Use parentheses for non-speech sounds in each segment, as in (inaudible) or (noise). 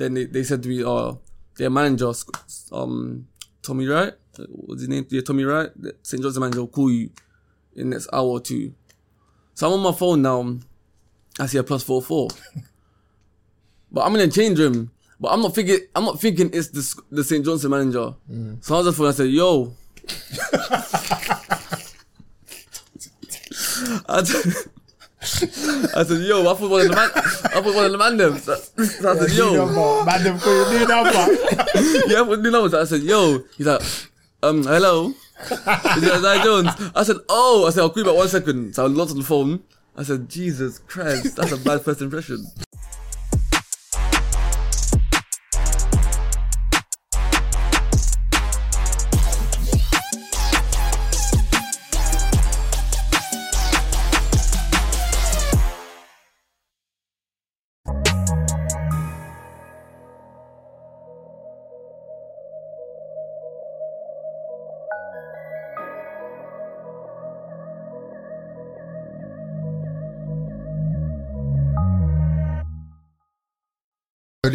Then they, they said to me, oh, their manager, um, Tommy Wright, what's his name? Yeah, Tommy Wright, St. John's manager will call you in the next hour or two. So I'm on my phone now. I see a plus four four. (laughs) but I'm in the change room. But I'm not thinking. I'm not thinking it's the the St. John's manager. So I was just phone. I said, "Yo." (laughs) I said, I said, "Yo." I thought one of the man. I thought one of the man them. So, so I said, "Yo." Madam, for your new number. yeah, you know what? I said, "Yo." He's like, "Um, hello." Is it Isaiah Jones? I said, "Oh." I said, "I'll call you back one second. So I looked on the phone. I said, "Jesus Christ, that's a bad first impression."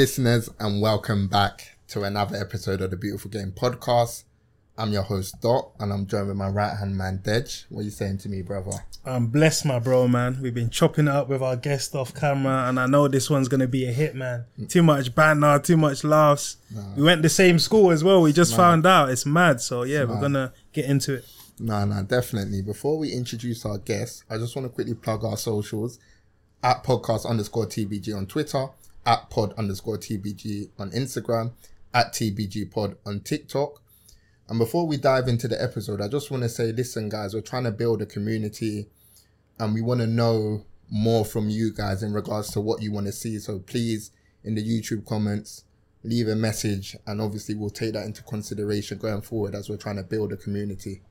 Listeners, and welcome back to another episode of the Beautiful Game Podcast. I'm your host Dot, and I'm joined with my right hand man Dej. What are you saying to me, brother? I'm blessed, my bro, man. We've been chopping it up with our guest off camera, and I know this one's gonna be a hit, man. Mm. Too much banter, too much laughs. We went the same school as well. We just found out it's mad. So yeah, we're gonna get into it. No, no, definitely. Before we introduce our guest, I just want to quickly plug our socials at podcast underscore TBG on Twitter, at pod underscore TBG on Instagram, at TBG pod on TikTok. And before we dive into the episode, I just want to say, listen, guys, we're trying to build a community and we want to know more from you guys in regards to what you want to see. So please, in the YouTube comments, leave a message and obviously we'll take that into consideration going forward as we're trying to build a community.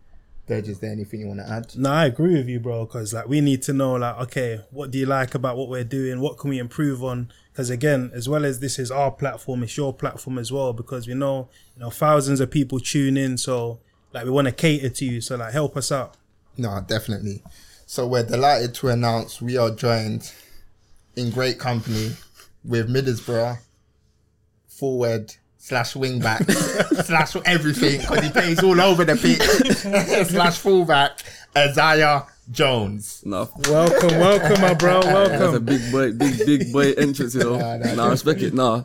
Dej, is there anything you want to add? No, I agree with you, bro. Because like we need to know, like, okay, what do you like about what we're doing? What can we improve on? Because again, as well as this is our platform, it's your platform as well. Because we know, you know, thousands of people tune in, so like we want to cater to you. So like, help us out. No, definitely. So we're delighted to announce we are joined in great company with Middlesbrough forward slash wing back (laughs) slash everything because he plays all over the pitch (laughs) slash fullback Isaiah Jones. No, Welcome, welcome, my bro. (laughs) Welcome. That's a Welcome. big boy, big big boy entrance, you know. Nah, nah, nah, I respect it. Nah,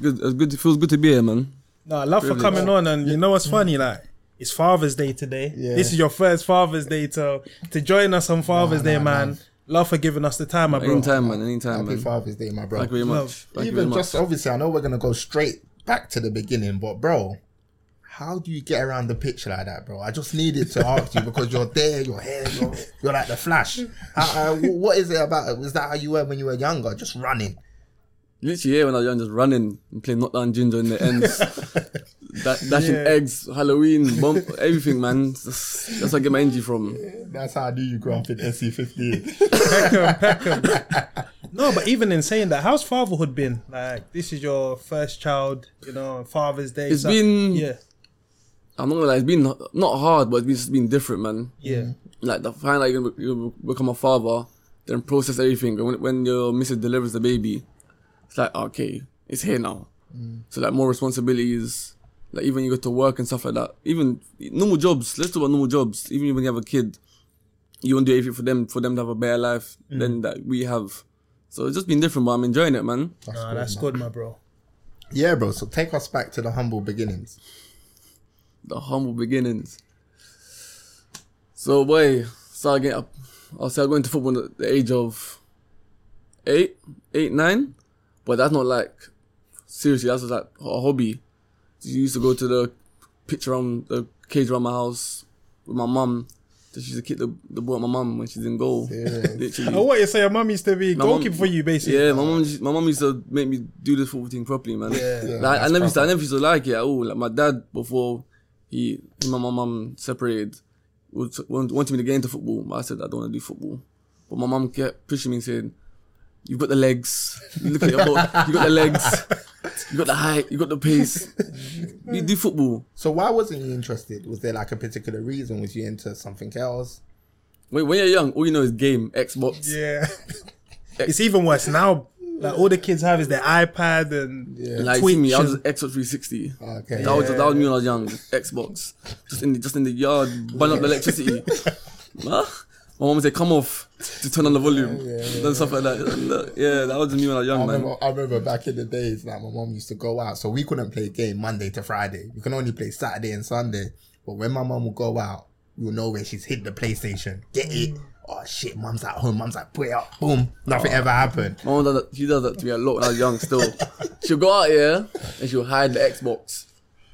good. It's good. It feels good to be here, man. No, I love for coming on, and you know what's funny? Like, it's Father's Day today. Yeah. This is your first Father's Day to to join us on Father's Day, man. Love for giving us the time, my bro. Anytime, man. Anytime, Happy man. Father's Day, my bro. Thank you very much. Love. Thank you very Even much. just obviously, I know we're gonna go straight back to the beginning, but bro, how do you get around the pitch like that, bro? I just needed to ask you because you're there, you're here, you're, you're like the Flash. How, uh, what is it about? Was that how you were when you were younger, just running? Literally, yeah, when I was young, just running and playing knockdown ginger in the ends, (laughs) da- dashing Yeah. eggs, Halloween, bump, everything, man. That's, that's where I get my energy from. That's how I knew you grew up in SE15. Peckham, Peckham. No, but even in saying that, how's fatherhood been? Like, this is your first child, you know, Father's Day. It's so- been- yeah, I'm not gonna lie, it's been not hard, but it's been different, man. yeah, mm-hmm. Like the find out you're you become a father, then process everything. When when your missus delivers the baby, it's like okay, it's here now. So like more responsibilities. Like even you go to work and stuff like that. Even normal jobs. Let's talk about normal jobs. Even when you have a kid, you want to do everything for them for them to have a better life Mm. than that we have. So it's just been different, but I'm enjoying it, man. Nah, that's good, my bro. Yeah, bro. So take us back to the humble beginnings. The humble beginnings. So boy, started getting up. I started going to football at the age of eight, eight, nine. But that's not like seriously. That's just like a hobby. You used to go to the pitch around the cage around my house with my mum. So she used to kick the, the ball at my mum when she's in goal. (laughs) Literally. Oh, what you say? Your mum used to be My mum- goalkeeper for you, basically. Yeah, my mom, my mom used to make me do this football thing properly, man. Yeah. Yeah, like, I never used to, I never used to like it at all. Like my dad before he, him and my mum separated, would, want- wanted me to get into football, but I said I don't want to do football. But my mum kept pushing me and saying, "You've got the legs. Look at your ball. You got the legs. You got the height. You got the pace. You do football." So why wasn't you interested? Was there like a particular reason? Was you into something else? When, when you're young, all you know is game, Xbox. Yeah. it's even worse now. Like all the kids have is their iPad and Like Twitch. see me, I was Xbox 360. Okay. That was that was me when I was young. Xbox, just in the, just in the yard, burn up the electricity. (laughs) huh? My mom said, "Come off to turn on the volume," and stuff like that. Yeah, that was me when I was young, I man. remember, I remember back in the days, like my mom used to go out, so we couldn't play game Monday to Friday. We can only play Saturday and Sunday. But when my mom would go out, we would know where she's hid the PlayStation. Get it? Mm. Oh shit, mom's at home. Mom's like, put it up. Boom. Nothing oh. ever happened. My mom does that, she does that to me a lot when I was young. Still, (laughs) she'll go out here and she'll hide the Xbox,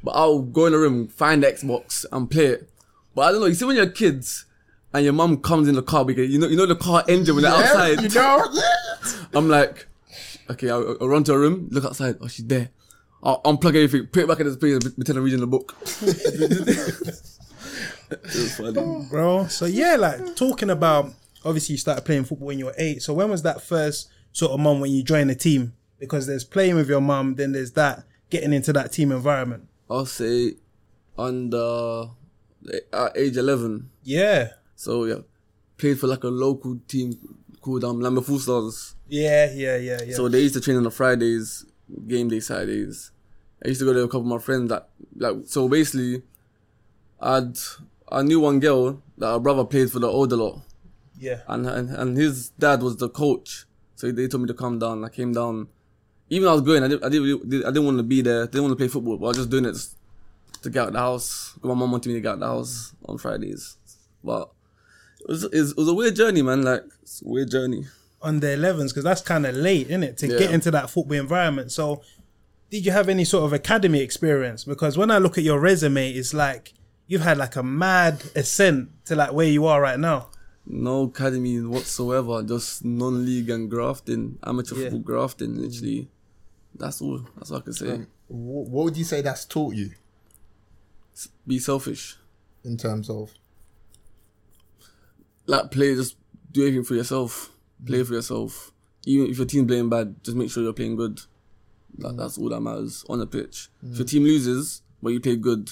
but I'll go in the room, find the Xbox, and play it. But I don't know. You see, when you're kids and your mum comes in the car because you know you know the car engine when they're Yeah, outside. you know? (laughs) I'm like, okay, I'll, I'll run to her room, look outside. Oh, she's there. I'll unplug everything, put it back in its place, and pretend I'm reading the book. (laughs) it was funny. bro. So yeah, like talking about obviously you started playing football when you were eight. So when was that first sort of mum when you joined the team? Because there's playing with your mum, then there's that getting into that team environment. I'll say under at age 11. Yeah. So yeah, played for like a local team called um, Lambeth Stars. Yeah, yeah, yeah, yeah. So they used to train on the Fridays, game day Saturdays. I used to go there with a couple of my friends. That like so basically, I'd I knew one girl that her brother played for the older lot. yeah. and, and and his dad was the coach, so they told me to come down. I came down. Even I was going, I didn't, I didn't, I didn't want to be there. Didn't want to play football, but I was just doing it to get out of the house. My mom wanted me to get out of the house on Fridays, but it was it was, a weird journey, man. Like it's a weird journey. On under 11s because that's kind of late, isn't it, to Yeah. get into that football environment. So, did you have any sort of academy experience? Because when I look at your resume, it's like you've had like a mad ascent to like where you are right now. No academy whatsoever, just non-league and grafting, amateur Yeah. football grafting. Literally, that's all. That's all I can say. Wh- What would you say that's taught you Be selfish. in terms of? Like play, just do everything for yourself. Play mm. for yourself. Even if your team's playing bad, just make sure you're playing good. That, that's all that matters on the pitch. If your mm. team loses, but you play good,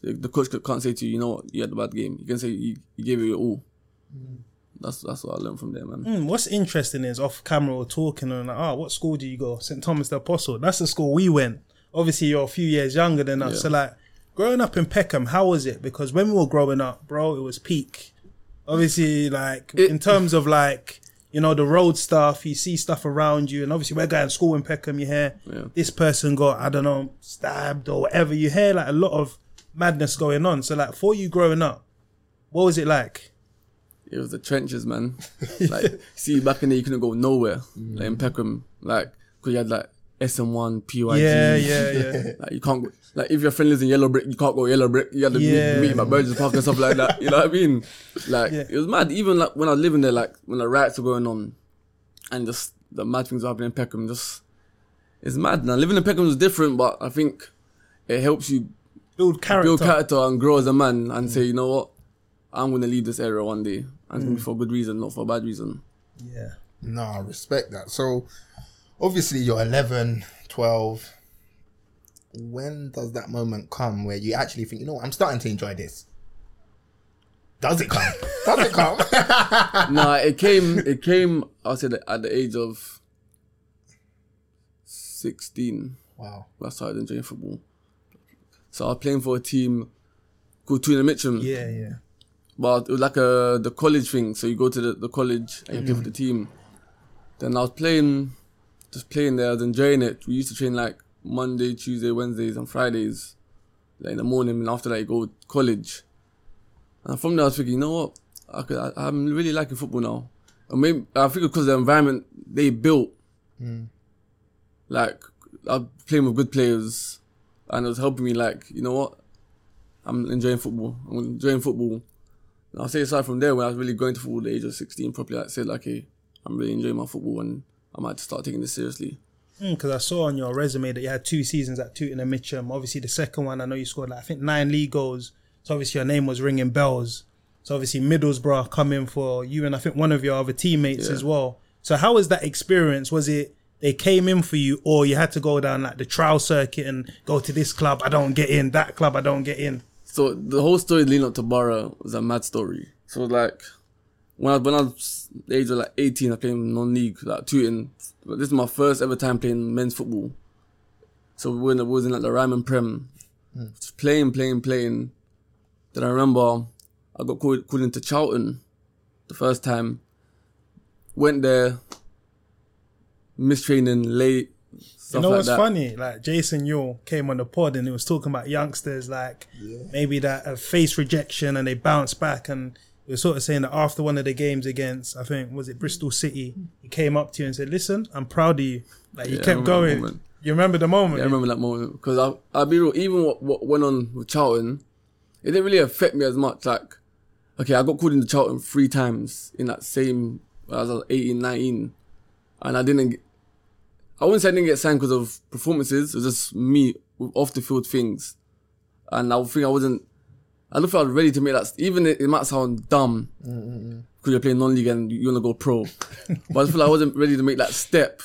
the, the coach can't say to you, you know what, you had a bad game. You can say you, you gave it your all. Mm. That's that's what I learned from there, man. Hmm, what's interesting is off camera we're talking and like, oh, what school do you go? St Thomas the Apostle. That's the school we went. Obviously, you're a few years younger than us. Yeah. So like, growing up in Peckham, how was it? Because when we were growing up, bro, it was peak. Obviously, like It- in terms of like you know the road stuff, you see stuff around you, and obviously we're going to school in Peckham. You hear Yeah. this person got I don't know stabbed or whatever. You hear like a lot of madness going on. So like for you growing up, what was it like? It was the trenches, man. (laughs) like, see, back in there, you couldn't go nowhere. Like in Peckham, like, cause you had like SM1, PYG. Yeah, yeah, yeah. (laughs) Like you can't go, like if your friend lives in Yellow Brick, you can't go Yellow Brick. You had to Yeah. meet, meet him at Burgess Park and stuff like that. You know what I mean? Like Yeah. it was mad. Even like when I was living there, like when the riots were going on, and just the mad things were happening in Peckham, just it's mad. Now living in Peckham is different, but I think it helps you Build character. build character and grow as a man, and mm. say, you know what, I'm gonna leave this area one day, and it's mm. for good reason, not for a bad reason. Yeah. No, I respect that. So, obviously, you're 11, 12. When does that moment come where you actually think, you know what, I'm starting to enjoy this? Does it come? (laughs) Does it come? (laughs) nah, it came. It came. I said at the age of sixteen. wow. when I started enjoying football. So I was playing for a team called Tooting Mitcham. Yeah, yeah. but it was like a the college thing. So you go to the, the college and you play for the mm. team. Then I was playing, just playing there. I was enjoying it. We used to train like Monday, Tuesday, Wednesdays, and Fridays, like in the morning. And after that, you go to college. And from there, I was thinking, you know what? I could, I, I'm really liking football now. And maybe I think because the environment they built, hmm. like I'm playing with good players, and it was helping me. Like you know what? I'm enjoying football. I'm enjoying football. And I'll say aside from there, when I was really going to football at the age of 16, properly, I said like, hey, I'm really enjoying my football, and I might start taking this seriously. Hmm, because I saw on your resume that you had two seasons at Tooting and Mitcham. Obviously, the second one, I know you scored like I think nine league goals. So obviously, your name was ringing bells. So obviously, Middlesbrough coming for you and I think one of your other teammates Yeah. as well. So how was that experience? Was it they came in for you, or you had to go down like the trial circuit and go to this club? I don't get in. That club, I don't get in. So the whole story leading up to Borough was a mad story. So like when I when I was the age of like 18, I played non-league like Tooting. But this is my first ever time playing men's football. So when it was in like the Ryman Prem, hmm. just playing, playing, playing. Then I remember I got called, called into Charlton the first time. Went there, missed training late. Stuff you know like what's that. funny? Like Jason Euell came on the pod and he was talking about youngsters like maybe that have faced rejection and they bounce back and he was sort of saying that after one of the games against I think was it Bristol City, he came up to you and said, "Listen, I'm proud of you." Like you Yeah, kept going. You remember the moment? Yeah, I remember that moment because I, I'll be real. Even what, what went on with Charlton, it didn't really affect me as much. Like, okay, I got called into Charlton three times in that same. As I was 18, 19, and I didn't. Get, I wouldn't say I didn't get signed because of performances. It was just me off the field things, and I think I wasn't. I don't feel I was ready to make that. Even it, it might sound dumb because you're playing non-league and you want to go pro, but I feel like I wasn't ready to make that step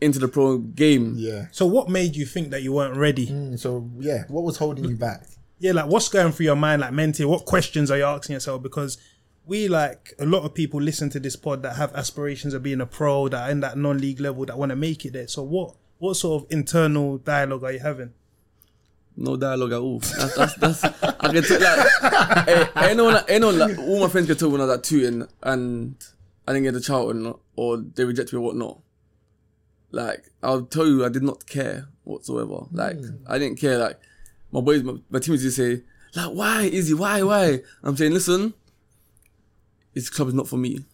into the pro game. Yeah. So what made you think that you weren't ready? Mm, So yeah, what was holding you back? yeah, like what's going through your mind, like mentally? What questions are you asking yourself? Because we like a lot of people listen to this pod that have aspirations of being a pro, that are in that non-league level, that want to make it there. So what what sort of internal dialogue are you having? No dialogue at all. That's, that's, that's I can tell like eh, anyone, anyone, like all my friends can tell when I was at Tooting and I didn't get the Charlton or they rejected me or whatnot. Like I'll tell you, I did not care whatsoever. Like I didn't care. Like my boys, my, my teammates used to say, like, why Izzy, why, why? I'm saying, listen, this club is not for me.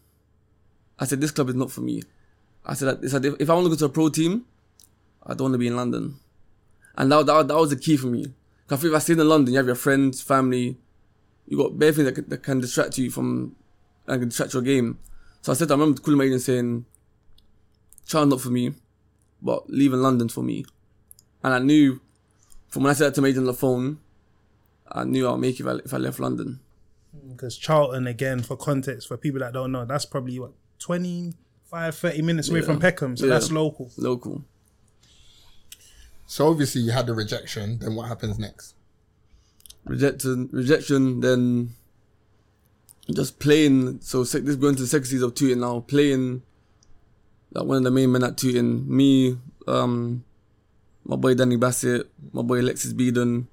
I said, this club is not for me. I said, I said if, if I want to go to a pro team, I don't want to be in London. And that, that, that was the key for me. 'Cause I think if I stayed in London, you have your friends, family, you got bare things that, can- that can distract you from, and can distract your game. So I said, I remember calling my agent saying, Charlton not for me, but leaving London for me. And I knew, from when I said that to my agent on the phone, I knew I'll make it if I, if I left London. Because Charlton, again, for context, for people that don't know, that's probably what 25, 30 minutes away Yeah. from Peckham, so Yeah. that's local. Local. So obviously you had the rejection. Then what happens next? rejection, rejection, then just playing. So sec- this going to the second season of Tooting now, playing like one of the main men at Tooting. Me, um, my boy Danny Bassett, my boy Alexis Beeden.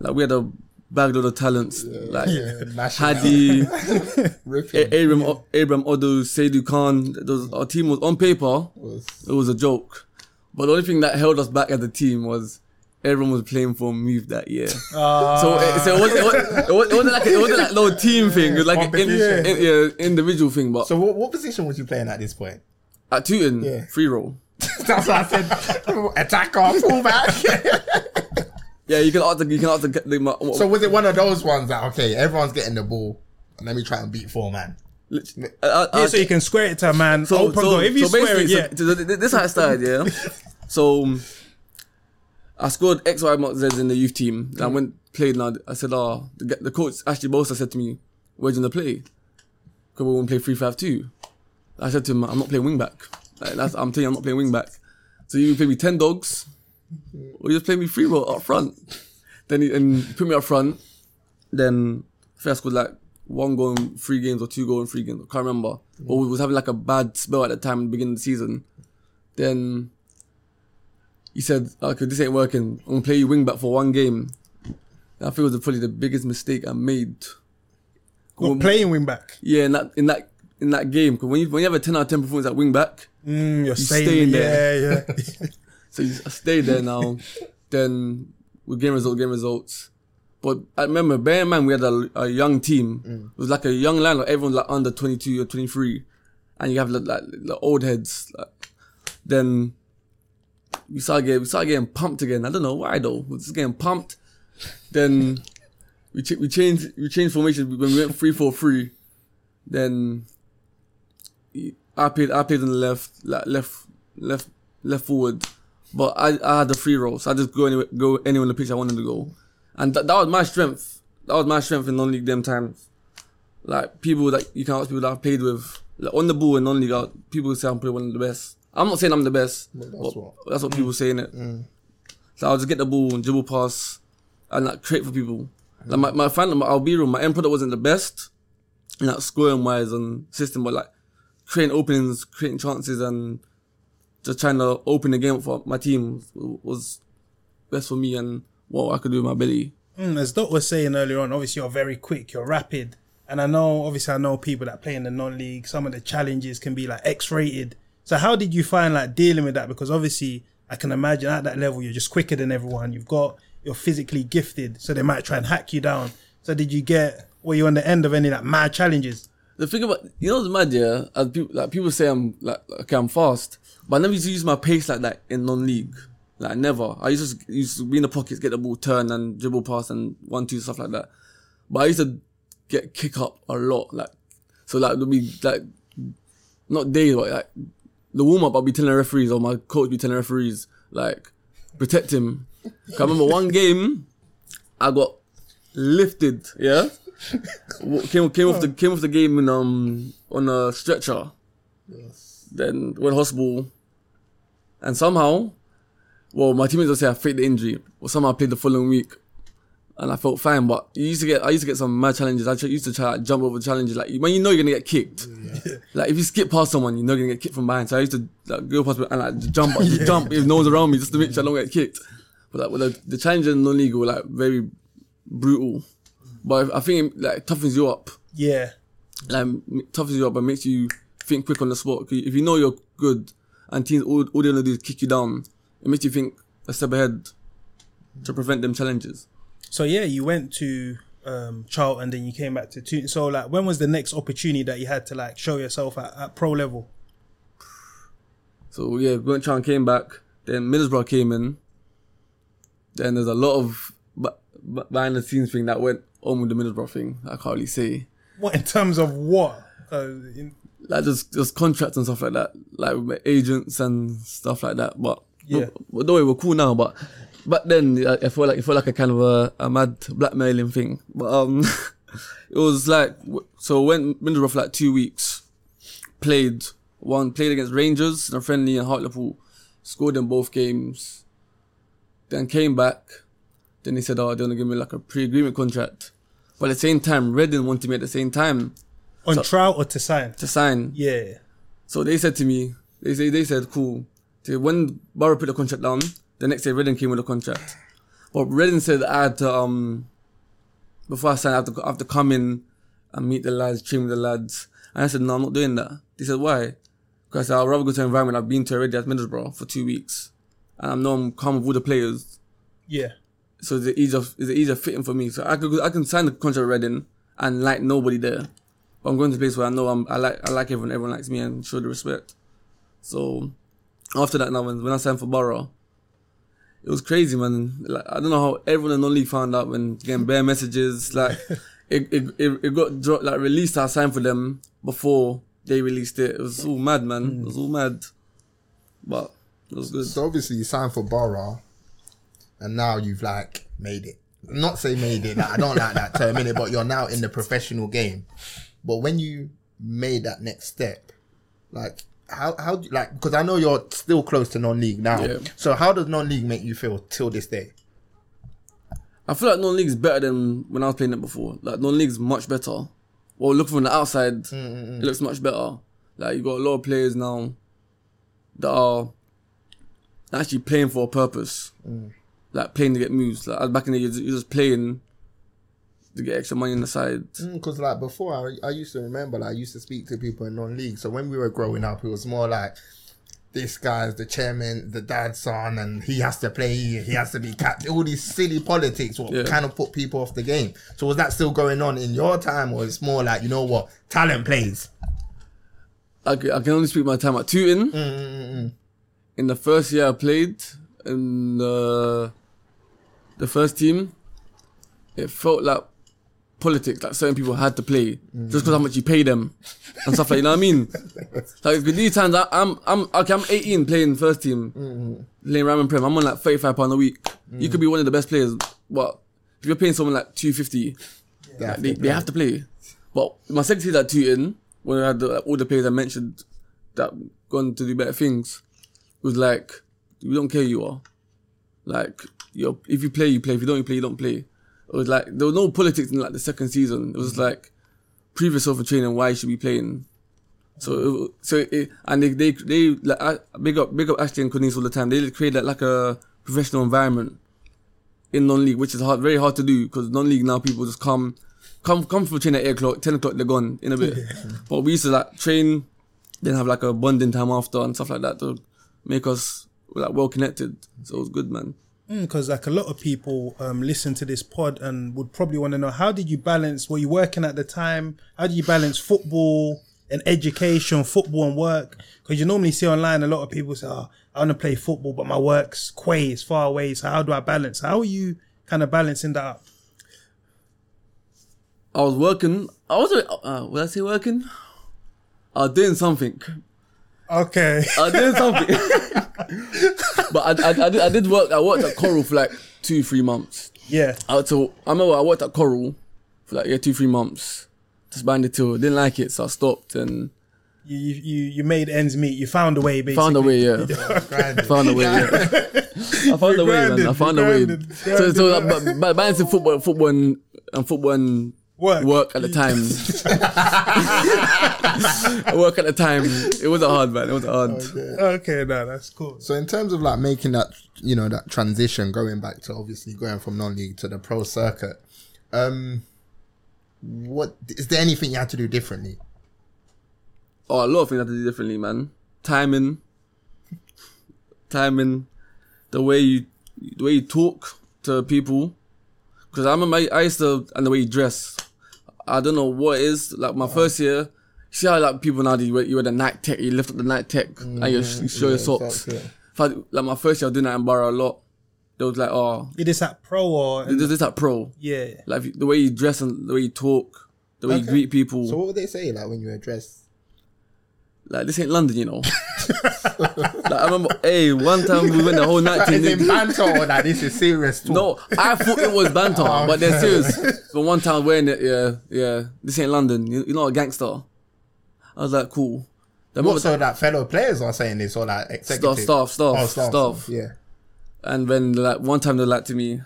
Like we had a bag load of talents. Like (laughs) Yeah. Hadi. (laughs) A- Abram, O- Abram Odo, Seydou Khan. Those our team was on paper. Was- It was a joke, but the only thing that held us back as a team was. Everyone was playing for Move that year. Ah. So, it, so it, wasn't, it, wasn't, it wasn't- it wasn't like it wasn't like no team thing. It was like an in, in- yeah, individual thing. But So what, what position was you playing at this point? at Tooting, Yeah. free roll. (laughs) That's what I said. (laughs) Attacker, fullback. (laughs) Yeah, you can ask the you can ask the, the my, so was it one of those ones that okay, everyone's getting the ball, and let me try and beat four man. Literally- uh, Yeah, uh, so you can square it to a man. so, open so, goal. If you so square it, yeah. so, so th- th- this is how it started. Yeah. (laughs) so um, I scored X Y mark Z in the youth team. And I went played. Now I said, oh, the, the coach Ashley Bosa said to me, "Where's you gonna play? Because we want to play three five two. I said to him, I'm not playing wing back. Like, that's, I'm telling you, I'm not playing wing back. So you play me ten dogs, or you just play me free roll up front. Then he and he put me up front. Then first I scored like one goal in three games or two goal in three games. I can't remember. But we was having like a bad spell at the time, at the beginning of the season. Then he said, "Okay, this ain't working. I'm gonna play you wing back for one game." And I think it was probably the biggest mistake I made. What, playing wing back. Yeah, in that in that in that game, because when you when you have a ten out of ten performance at wing back, Mm, you're stay staying there. Yeah, yeah. (laughs) so you stay there now. (laughs) then with game results, game results. But I remember, bear in mind, we had a, a young team. Mm. It was like a young line, like everyone like under twenty two or twenty three, and you have like, like the old heads. Like, then we started getting we started getting pumped again. I don't know why though. We just getting pumped. Then (laughs) we ch- we changed we changed formation when we went three four three. Then I played I played on the left like left left left forward, but I, I had the free roll, so I just go anywhere go anywhere on the pitch I wanted to go, and that that was my strength. That was my strength in non-league them times. Like people that you can ask people that I've played with, like on the ball in non-league, uh, people say I'm probably one of the best. I'm not saying I'm the best, that's but what- that's what people saying it. So I'll just get the ball and dribble pass and like create for people. Like my, my final, my Albiro, my end product wasn't the best, in like scoring wise and system, but like creating openings, creating chances and just trying to open the game for my team was best for me and what I could do with my ability. Mm, as Dot was saying earlier on, obviously you're very quick, you're rapid, and I know obviously I know people that play in the non-league. Some of the challenges can be like X-rated. So how did you find like dealing with that? Because obviously I can imagine at that level you're just quicker than everyone. You've got you're physically gifted, so they might try and hack you down. So did you get were you on the end of any like mad challenges? The thing about you know the mad yeah, as people like people say I'm like okay I'm fast, but I never used to use my pace like that in non-league. Like never. I used to used to be in the pockets, get the ball, turn and dribble pass and one two stuff like that. But I used to get kick up a lot. Like so like there'll be like not days but like the warm up I'd be telling the referees or my coach be telling the referees like protect him. I remember one game I got lifted, yeah. Came came off the came off the game in um on a stretcher. Yes. Then went hospital, and somehow, well, my teammates will say I faked the injury. Well, somehow I played the following week, and I felt fine. But you used to get I used to get some mad challenges. I tr- used to try like, jump over challenges like when you know you're gonna get kicked. (laughs) Like if you skip past someone, you know you're gonna get kicked from behind. So I used to like, go past and like jump, just jump (laughs) if no one's around me just to make sure I don't get kicked. But like with the, the challenges in non-league were like very brutal. But I think it, like toughens you up Yeah. like toughens you up and makes you think quick on the spot. If you know you're good and teams all, all they wanna do is kick you down, it makes you think a step ahead to prevent them challenges. So yeah, you went to um, Charlton, then you came back to Tooting. So like, when was the next opportunity that you had to like show yourself at, at pro level? So yeah, we went trying came back. Then Middlesbrough came in. Then there's a lot of b- behind the scenes thing that went on with the Middlesbrough thing. I can't really say. What in terms of what? Uh, in, Like just just contracts and stuff like that, like with my agents and stuff like that. But Yeah. but don't we're cool now. But back then, I felt like it felt like a kind of a, a mad blackmailing thing. But um, (laughs) it was like so went Middlesbrough for like two weeks, played one played against Rangers in a friendly and Hartlepool, scored in both games. Then came back. Then they said, "Oh, they're gonna give me like a pre-agreement contract." But at the same time, Reading wanted me at the same time on trial or to sign? to sign. Yeah. So they said to me, they say they said, cool. So when Borough put the contract down, the next day Reading came with a contract. But Reading said I had to um before I signed, I have to, I have to come in and meet the lads, train with the lads. And I said, no, I'm not doing that. They said, why? Because I'd rather go to an environment I've been to already at Middlesbrough for two weeks. And I know I'm calm with all the players. Yeah. So it's easier, it's easier fitting for me. So I could, I can sign the contract with Reading and like nobody there. But I'm going to a place where I know I'm, I like, I like everyone, everyone likes me and show the respect. So after that, now when, when I signed for Borough, it was crazy, man. Like I don't know how everyone in the league found out when getting bare messages. Like (laughs) it, it, it, it got dropped, like released. I signed for them before they released it. It was all mad, man. It was all mad, but it was good. So obviously you signed for Borough, and now you've like made it. Not say made it. Like, I don't like that term in it, but you're now in the professional game. But when you made that next step, like how how do, like because I know you're still close to non-league now. Yeah. So how does non-league make you feel till this day? I feel like non-league is better than when I was playing it before. Like non-league is much better. Well, look from the outside, mm, mm, mm. it looks much better. Like you got a lot of players now that are actually playing for a purpose. Like playing to get moves. Like back in the day, you're just playing. To get extra money on the side. Mm, because like before, I, I used to remember, like I used to speak to people in non-league. So when we were growing up, it was more like this guy's the chairman, the dad's son, and he has to play. He has to be captain. All these silly politics, what Yeah. kind of put people off the game. So was that still going on in your time, or it's more like you know what, talent plays? I can only speak my time at Tooting. Mm, mm, mm, In the first year I played in the the first team, it felt like politics. Like certain people had to play just because how much you pay them and stuff like you know what I mean. (laughs) like with these times, I, I'm I'm okay. I'm 18 playing first team, mm-hmm. playing Ryman Prem. I'm on like 35 pound a week. You could be mm. one of the best players, but if you're paying someone like 250, Yeah, like, they, they have to play. But my second season at Tooting, when I had the, like, all the players I mentioned that gone to do better things, was like, we don't care who you are. Like, you if you play, you play. If you don't, you play, you don't play. It was like, there was no politics in like the second season. It was mm-hmm. like, previous in training why you should be playing. So, it, so it, and they, they, they, like, I, big up, big up Ashley and Cornelius all the time. They create like, like a professional environment in non-league, which is hard, very hard to do because non-league now people just come, come, come for training at eight o'clock, ten o'clock they're gone in a bit. (laughs) but we used to like train, then have like a bonding time after and stuff like that to make us like well connected. So it was good, man. Because like a lot of people um, listen to this pod and would probably want to know how did you balance were you working at the time how did you balance football and education football and work because you normally see online a lot of people say oh i want to play football but my work's quay it's far away so how do i balance how are you kind of balancing that up I was working. I wasn't. Uh, would I say working? I was doing something. Okay I doing something. (laughs) but I, I, I, did, I did work. I worked at Coral for like two, three months. yeah I, to, I remember I worked at Coral for like yeah, two, three months. Just buying the tour. Didn't like it, so I stopped and you, you you made ends meet you found a way basically found a way. Yeah, (laughs) (laughs) found a way. Yeah. I found a way, man. I Grinded, found a way. grinded, So, so grinded. but, but balancing football, football, and, and football and Work. work at the time. (laughs) work at the time. It wasn't hard, man. It wasn't hard. okay no that's cool So in terms of like making that, you know, that transition, going back to obviously going from non-league to the pro circuit, um, what is there anything you had to do differently? Oh, a lot of things I had to do differently, man. Timing, timing, the way you, the way you talk to people. Because I remember I, I used to, and the way you dress. I don't know what it is. Like my first year, see how like people now you wear, you wear the Nike Tech, you lift up the Nike Tech, and you, sh- you show your socks. socks, yeah. If I, like my first year, I was doing that in Borough a lot. They was like, oh, it is that pro or this is that pro. yeah Like the way you dress and the way you talk, the way you greet people. So what would they say like when you were dressed? Like this ain't London, you know. (laughs) like I remember, hey, one time we went the whole night to Is Nick- banter or that this is serious talk? No, I thought it was banter, oh, but they're serious. So one time wearing it, yeah, yeah. This ain't London. You, you're not a gangster. I was like, cool. Then What, so that fellow players are saying this or like executive? staff, staff, Oh, staff. staff. Yeah. And then like one time they're like to me,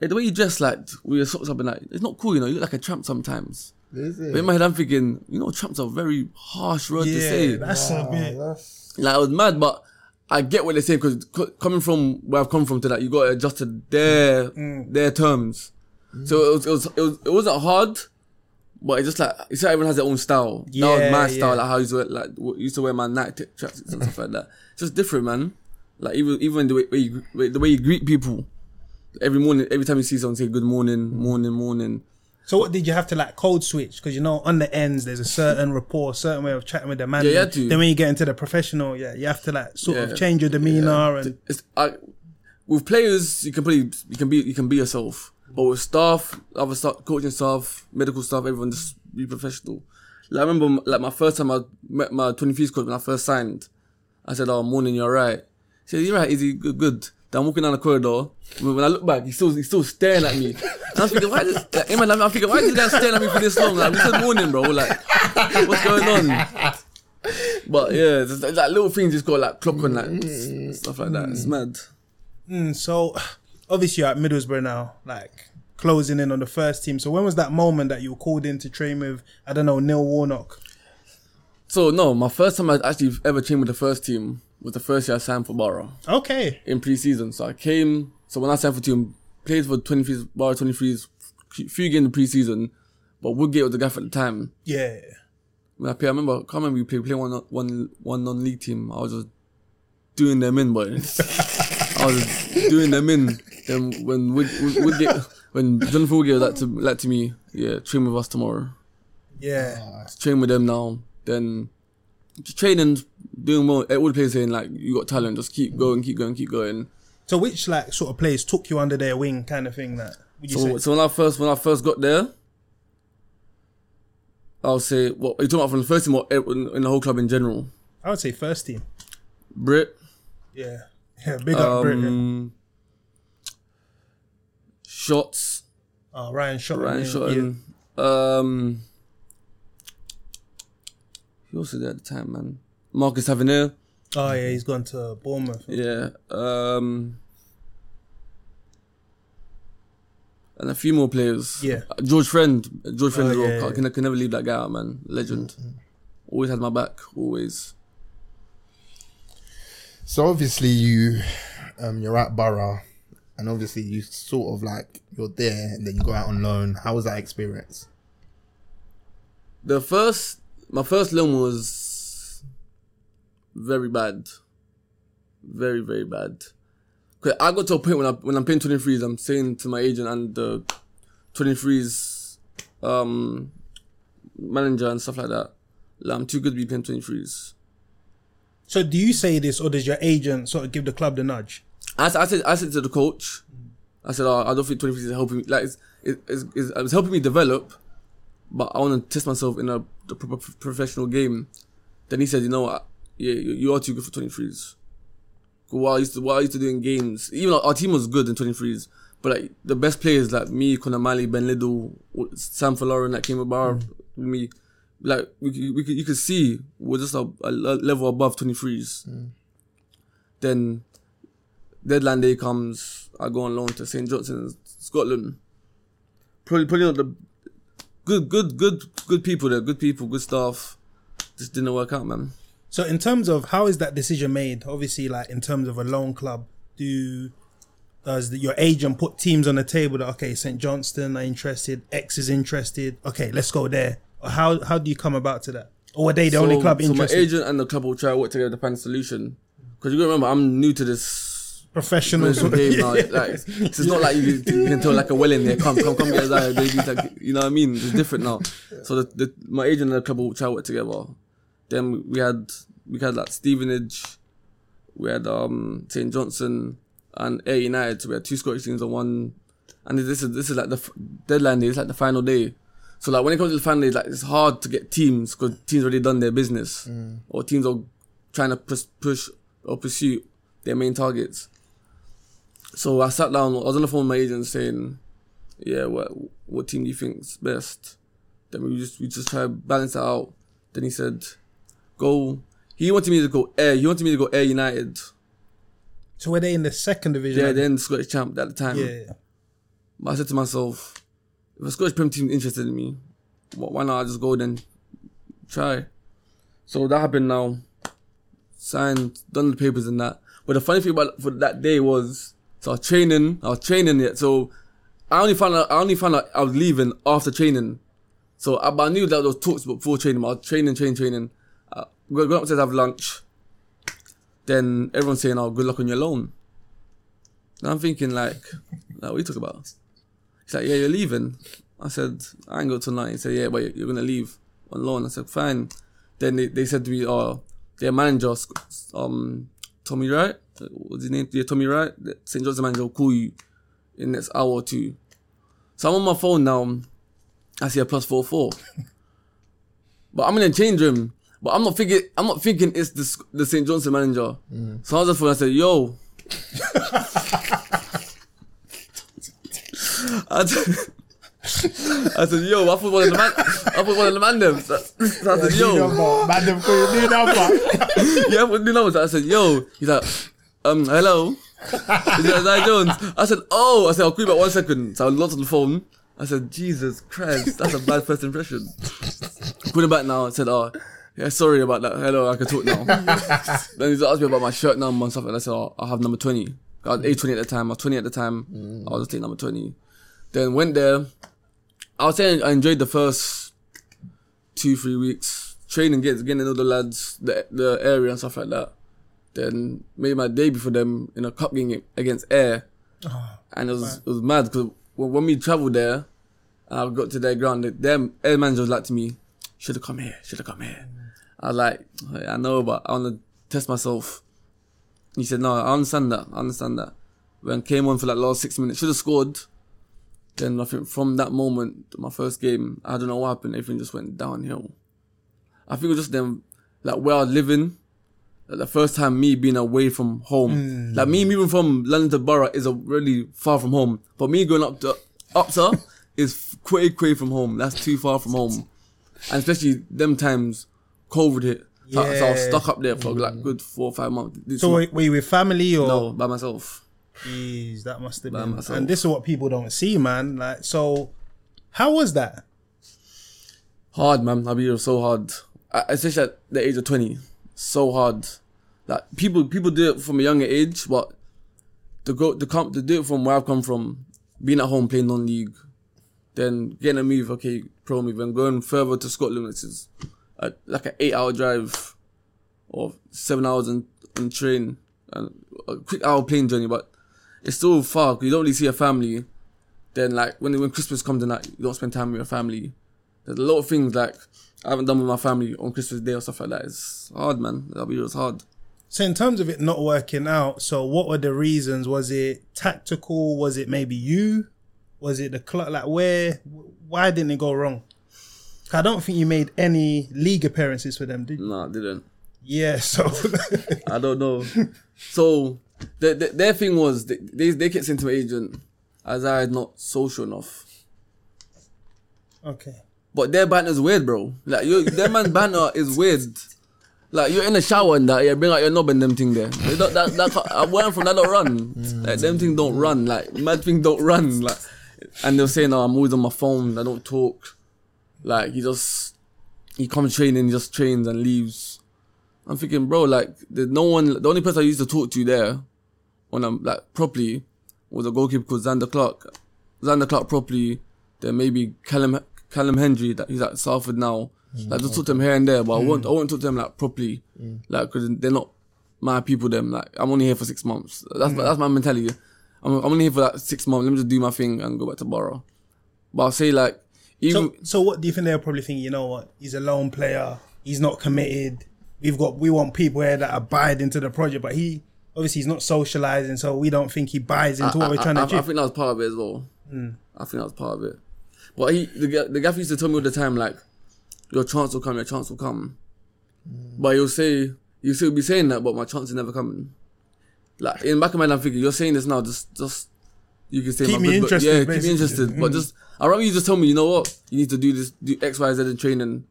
hey, the way you dress, like with your socks up and that, it's not cool, you know. You look like a tramp sometimes. Is it? But in my head, I'm thinking, you know, tramps are very harsh word to yeah say. that's a bit That's- Like I was mad, but I get what they're saying because coming from where I've come from to that, you got to adjust to their mm. their terms. Mm. So it was, it was it was it wasn't hard, but it's just like it's like everyone has their own style. that was Yeah, my style, yeah. like how I used to wear, like used to wear my Nike Tech tracksuits and stuff like that. It's just different, man. Like even even the way, way you, way- the way you greet people every morning, every time you see someone say good morning, morning, morning. So what did you have to like code switch? Because you know on the ends there's a certain rapport, certain way of chatting with the man. Yeah, you had to. Then when you get into the professional, yeah, you have to like sort of change your demeanor and it's I, with players you can probably you can be you can be yourself, but with staff, other staff, coaching staff, medical staff, everyone just be professional. Like I remember like my first time I met my 23 coach when I first signed. I said, "Oh, morning, you're right." He said, "You're right, is he good?" good. Then I'm walking down the corridor. When I look back, he's still he's still staring at me. And I'm thinking, why? This, like, in my life, I'm thinking, why is this guy staring at me for this long? Like we said morning, bro. Like what's going on? But yeah, like, like little things just got like clock on like stuff like that. It's mad. Mm, so obviously you're at Middlesbrough now, like closing in on the first team. So when was that moment that you were called in to train with I don't know Neil Warnock? So no, my first time I actually ever trained with the first team was the first year I signed for Borough Okay, in pre-season. So I came. So when I signed for team, played for 23s, Borough 23s, few games in pre-season, but Woodgate was the guy for the time. Yeah. When I play, I remember, I can't remember we played, playing one, one, one non-league team. I was just doing them in, boy. (laughs) I was doing them in. Then when Wood, Wood, Woodgate, when Jonathan Woodgate was like to, like to me, yeah, train with us tomorrow. Yeah. Train with them now. Then training, doing more. All the players saying like, you got talent, just keep going, keep going, keep going. So which like sort of players took you under their wing kind of thing that would you So, say? so when I first when I first got there, I'll say what are you talking about from the first team or in, the whole club in general? I would say first team. Brit, Yeah. (laughs) Yeah, big up um, shots, Oh, Ryan Shot. Ryan Shotton, um, who else was there at the time, man? Marcus Tavernier, Oh yeah, he's gone to Bournemouth. yeah, um, and a few more players. Yeah. George Friend, George Friend Oh, as well. yeah, Can, yeah. can, can never leave that guy out, man. Legend. Always had my back. Always. So obviously you, um, you're at Borough, and obviously you sort of like you're there, and then you go out on loan. How was that experience? The first, my first loan was very bad. Very, very bad. 'Cause I got to a point when I when I'm paying 23s, I'm saying to my agent and the 23s um manager and stuff like that, like, I'm too good to be paying 23s. So do you say this, or does your agent sort of give the club the nudge? I, said- I said I said to the coach, I said oh, I don't think twenty threes is helping me. Like it's, it, it's, it's, it's helping me develop, but I want to test myself in a the pro- pro- professional game. Then he said, you know what, yeah, you, you are too good for 23s. What I used to what I used to do in games, even though our team was good in 23s, but like the best players like me, Malley, Ben Liddle, Sam Folarin that came about with mm. me, like we, we could, you could see we're just a, a level above 23s. Mm. Then deadline day comes, I go on loan to St Johnstone, Scotland. Probably, probably not the good, good, good, good people there, good people, good staff. Just didn't work out, man. So in terms of how is that decision made? Obviously, like in terms of a loan club, do does the, your agent put teams on the table that okay, St Johnstone are interested, X is interested, okay, let's go there. Or how how do you come about to that? Or are they the only club so interested? my agent and the club will try to work together to find a solution. Because you gotta remember, I'm new to this professional game now. (laughs) Like, it's, it's not like you, you can tell like a well in there. Come, come, come. Out. They, like, you know what I mean? It's different now. So the, the my agent and the club will try to work together. Then we had we had like Stevenage, we had um St Johnstone and Ayr United. So we had two Scottish teams on one. And this is this is like the f- deadline day. It's like the final day. So like when it comes to the final day, like it's hard to get teams because teams already done their business, or teams are trying to push, push or pursue their main targets. So I sat down. I was on the phone with my agent saying, "Yeah, what what team do you think's best?" Then we just we just try to balance it out. Then he said, "Go." He wanted me to go Ayr. He wanted me to go Ayr United. so were they in the second division? Yeah, then Scottish champ at the time. yeah. But I said to myself, if a Scottish Prem team interested in me, why not I just go then try? So that happened now. Signed, done the papers and that. But the funny thing about for that day was, so I was training, I was training yet. So I only found out, I only found out I was leaving after training. So I, but I knew that there was talks before training. But I was training, training, training. Uh, going upstairs to have lunch. Then everyone's saying, "Oh, good luck on your loan." And I'm thinking like, like what are you talking about? He's like, yeah, you're leaving. I said, I ain't go tonight. He said, yeah, but you're gonna leave on loan. I said, fine. Then they, they said to me, oh, their manager, um, Tommy Wright, what's his name? Yeah, Tommy Wright, St. John's manager will call you in the next hour or two. So I'm on my phone now. I see a plus four four. but I'm in the change room. But I'm not thinking. I'm not thinking it's the the St. Johnstone manager. So I was on the phone. I said, "Yo." I said, "Yo." I thought one of the man. I thought one of the man them. So, so I said, "Yo." Madam, for your new number. (laughs) yeah, but you know what? I said, yo. He's like, um, hello. Is it Isaiah Jones? I said, oh. I said, I'll call you back one second. So I looked on the phone. I said, Jesus Christ, that's a bad first impression. Put it back now. I said, oh, yeah, sorry about that. Hello, I can talk now. (laughs) (laughs) then he's asked me about my shirt number and stuff, and I said, oh, I have number 20. I was age 20 at the time. I was 20 at the time. Mm. I was just take number 20. Then went there. I was saying I enjoyed the first two, three weeks training, getting getting to know the lads, the the area and stuff like that. Then made my debut for them in a cup game against Ayr, oh, and it was it was mad because when, we travelled there, I got to their ground, them Ayr manager was like to me, "Should have come here, should have come here." I was like, "I know, but I want to test myself." He said, "No, I understand that. I understand that." When came on for like last six minutes, should have scored. Then I think from that moment, my first game, I don't know what happened. Everything just went downhill. I think it was just them, like where I was living. Like the first time me being away from home, hmm. like me moving from London to Boro is a really far from home. But me going up to up to (laughs) is quite quite from home. That's too far from home, and especially them times, COVID hit. So, so I was stuck up there for like mm. good four or five months. This So month- were, you with family or? no, by myself. Jeez, that must have By been. myself. And this is what people don't see, man. Like, so how was that? Hard, man. I mean, be real, so hard. I- Especially at the age of 20. So hard. Like, people people do it from a younger age, but to go, to come, to do it from where I've come from, being at home playing non-league, then getting a move, okay, pro move, and going further to Scotland, which is a, like an eight-hour drive, or seven hours on, on train, and a quick hour plane journey, but it's still far, you don't really see a family. Then, like, when, when Christmas comes and like, you don't spend time with your family. There's a lot of things like I haven't done with my family on Christmas Day or stuff like that. It's hard, man. That'll be it's hard. So in terms of it not working out, so what were the reasons? Was it tactical? Was it maybe you? Was it the club? Like where? Why didn't it go wrong? I don't think you made any league appearances for them, did you? No, I didn't. Yeah. So (laughs) I don't know. so the, the, their thing was they, they they kept saying to my agent as I not social enough. okay. But their banter is weird, bro. Like you, their man banter (laughs) is weird. Like you're in the shower and that, yeah, bring out your knob and them thing there. They don't, that that I went from that don't run. Mm. Like them thing don't run. Like mad thing don't run. Like, and they're saying, "Oh, I'm always on my phone. I don't talk." Like he just he comes training, he just trains and leaves. I'm thinking, bro, like there's no one. The only person I used to talk to there, when I'm like properly, was a goalkeeper called Zander Clark. Zander Clark properly. Then maybe Callum Callum Hendry that he's at Salford now. Mm, like just talk to him here and there, but I mm. won't I won't talk to them like properly, mm. like because they're not my people. Them like I'm only here for six months. That's my that's my mentality. I'm I'm only here for like six months. Let me just do my thing and go back to Boro. But I'll say like even So so what do you think they're probably thinking? You know what? He's a lone player. He's not committed. We've got we want people here that abide into the project, but he obviously he's not socializing, so we don't think he buys into what we're trying I, to I, I think that was part of it as well. Hmm. I think that was part of it. But he, the, the gaffer used to tell me all the time, like, your chance will come, your chance will come. Hmm. But you'll say, you'll still be saying that, but my chance is never coming. Like, in the back of my mind, I'm thinking, you're saying this now, just, just, you can say Keep my me good, but- interested, Yeah, keep me interested. But hmm. just, I'd rather you just tell me, you know what, you need to do this, do X, Y, Z in training.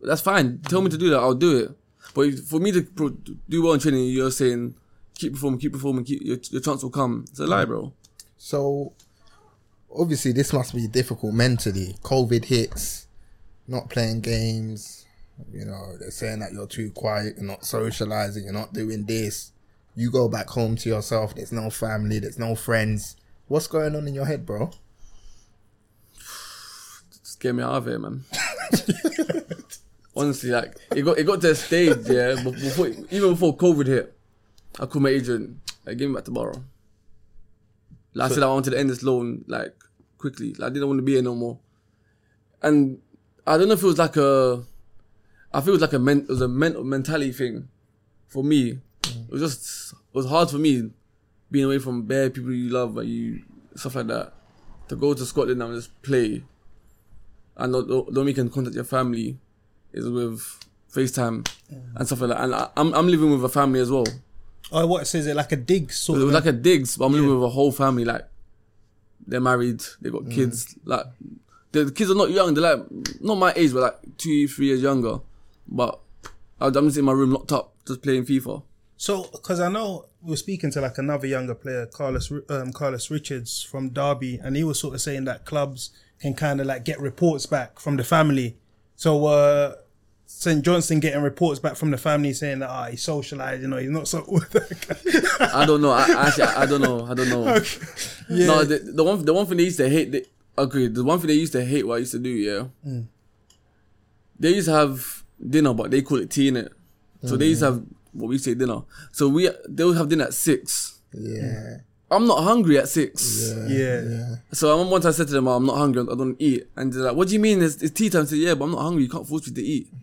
That's fine. Tell me to do that, I'll do it. But if- for me to pro- do well in training, you're saying, keep performing, keep performing, keep, your, your chance will come. It's a lie, bro. So obviously this must be difficult mentally. COVID hits, not playing games. You know, they're saying that you're too quiet, you're not socializing, you're not doing this. You go back home to yourself, there's no family, there's no friends. What's going on in your head, bro? Get me out of here, man. (laughs) Honestly, like it got it got to a stage, yeah. Before even before COVID hit, I called my agent. Like, give me back tomorrow. Like I said, I wanted to end this loan like quickly. Like, I didn't want to be here no more. And I don't know if it was like a, I feel it was like a men, it was a mental mentality thing, for me. Mm. It was just it was hard for me, being away from bare people you love, but you stuff like that, to go to Scotland and just play and the, the only way you can contact your family is with FaceTime and stuff like that. And I, I'm I'm living with a family as well. Oh, what says it like a dig sort It of? was like a digs, but I'm living with a whole family. Like they're married, they've got kids. Like the kids are not young. They're like not my age, but like two, three years younger. But I'm just in my room locked up, just playing FIFA. So, because I know we were speaking to like another younger player, Carlos um, Carlos Richards from Derby, and he was sort of saying that clubs can kind of like get reports back from the family. So, uh, St Johnstone getting reports back from the family saying that ah, he's you know, he's not so. (laughs) I don't know. I, I actually I don't know. I don't know. No, the, the one the one thing they used to hate. They, okay, the one thing they used to hate what I used to do, yeah. Mm. They used to have dinner, but they call it tea in it. So they used to have what we say dinner. So we they would have dinner at six. Yeah. I'm not hungry at six. Yeah. So I remember once I said to them, oh, I'm not hungry, I don't eat. And they're like, what do you mean? It's, it's tea time. I said, yeah, but I'm not hungry. You can't force me to eat. (laughs)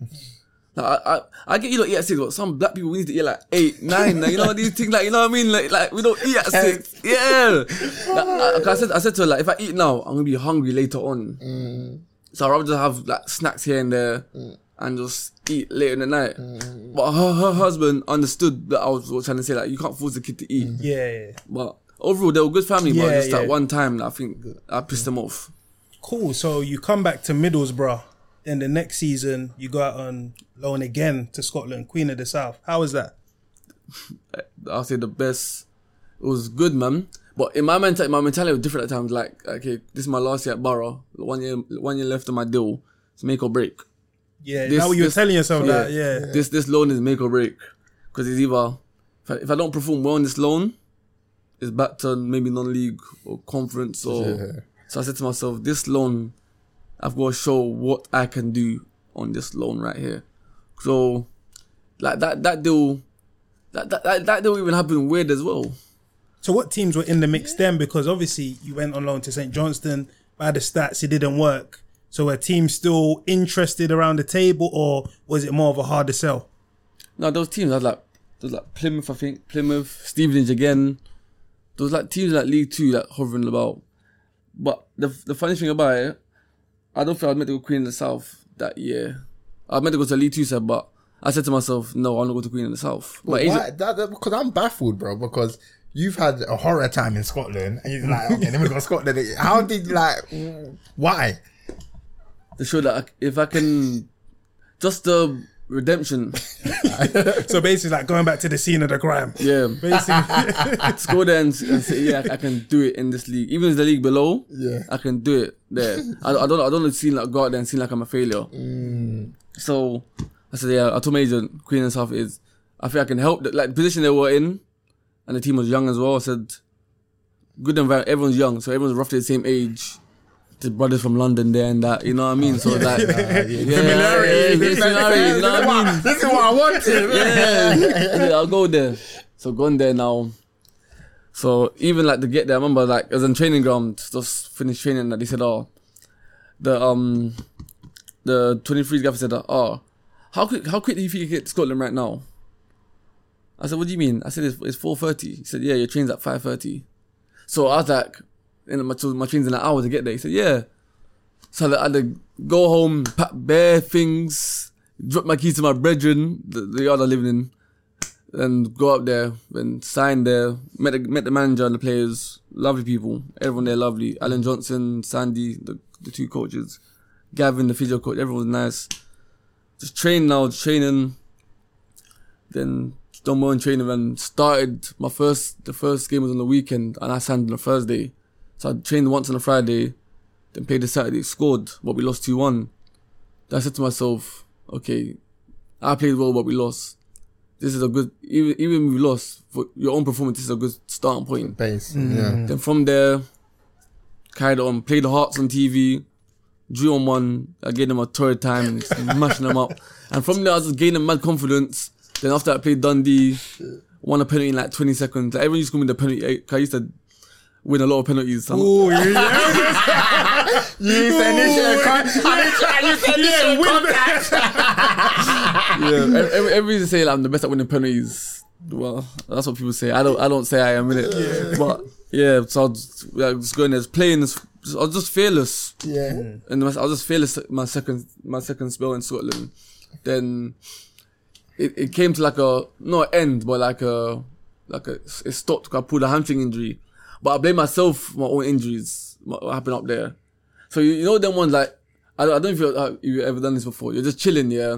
Like, I, I, I get you to eat at six, but some black people, we need to eat like eight, nine. Like, you know, these things, like, you know what I mean? Like, like we don't eat at six. Yeah. (laughs) Like, I, I said, I said to her, like, if I eat now, I'm going to be hungry later on. Mm. So I'd rather just have like snacks here and there mm. and just eat later in the night. Mm. But her, her husband understood that I was trying to say, like, you can't force the kid to eat. Yeah. yeah. But overall, they were good family. but Yeah, just yeah. that one time, I think I pissed them off. Cool. So you come back to Middlesbrough. Then the next season you go out on loan again to Scotland, Queen of the South. How was that? (laughs) I'll say the best. It was good, man. But in my mentality, my mentality was different at times. Like, okay, this is my last year at Boro. One year, one year left of my deal. It's make or break. Yeah. This- now you were this- telling yourself that. Yeah. This this loan is make or break. Because it's either if I, if I don't perform well on this loan, it's back to maybe non-league or conference or. Yeah. So I said to myself, this loan, I've got to show what I can do on this loan right here. So, like that that deal, that that that, that deal even happened weird as well. So what teams were in the mix then? Because obviously you went on loan to St Johnstone. By the stats, it didn't work. So were teams still interested around the table, or was it more of a harder sell? No, those teams had like those like Plymouth, I think Plymouth, Stevenage again. Those like teams like League Two like hovering about. But the the funny thing about it, I don't think I was meant to go Queen in the South that year. I was meant to go to League Two, said, but I said to myself, no, I'm not going to Queen in the South. That, that, because I'm baffled, bro. Because you've had a horror time in Scotland, and you're like, okay, then we go to Scotland. (laughs) How did like? Why? to show that I, if I can, just the redemption, (laughs) So basically, like going back to the scene of the crime. yeah. Basically, (laughs) Let's go there and, and say, yeah, I can do it in this league. Even if it's the league below, Yeah. I can do it there. I, I don't I don't seem like go out there and seem like I'm a failure. Mm. So I said, yeah, I told my agent, Queen and South is, I think I can help. The, like the position they were in, and the team was young as well. I said, good environment. Everyone's young, so everyone's roughly the same age. The brothers from London there and that, you know what I mean? So (laughs) that (laughs) yeah, Familiarity. yeah, familiarity, you know what I mean? This is what I wanted. yeah, (laughs) yeah, I'll go there. So gone there now. So even like to get there, I remember like as in training ground, just finished training, that they said, oh, the um, the twenty three guy said, oh, how quick how quick do you think you get to Scotland right now? I said, what do you mean? I said it's, it's four thirty. He said, yeah, your train's at five thirty. So I was like, and my my train's in an hour to get there. He said, yeah. So I had to go home, pack bare things, drop my keys to my brethren, the, the yard I living in, and go up there and sign there. Met the, met the manager and the players, lovely people. Everyone there lovely. Allan Johnston, Sandy, the, the two coaches, Gavin, the physio coach. Everyone was nice. Just train now, just training. Then done more in training and started my first. The first game was on the weekend and I signed on a Thursday. So I trained once on a Friday, then played the Saturday, scored, but we lost two one. Then I said to myself, okay, I played well, but we lost. This is a good, even even if we lost, for your own performance, this is a good starting point. Base. Mm. Yeah. Then from there, carried on, played the Hearts on TV, drew on one, I gave them a torrid time, smashing (laughs) them up. And from there, I was just gaining mad confidence. Then after I played Dundee, won a penalty in like 20 seconds. Like everyone used to call me the penalty. Eh, I used to win a lot of penalties. I'm- Ooh, (laughs) (laughs) yeah. You said initial con- you said initial contact. (laughs) yeah, ev- every, everyone say like, I'm the best at winning penalties. Well, that's what people say. I don't. I don't say I am in it. But yeah, so I was, yeah, just going there, playing. This, I was just fearless, Yeah. and I was just fearless. My second, my second spell in Scotland. Then it, it came to like a not an end, but like a like a it stopped. 'cause I pulled a hamstring injury, but I blame myself for my own injuries. What what happened up there? So you, you know them ones like I don't, I don't know if you've, uh, you've ever done this before. You're just chilling, yeah,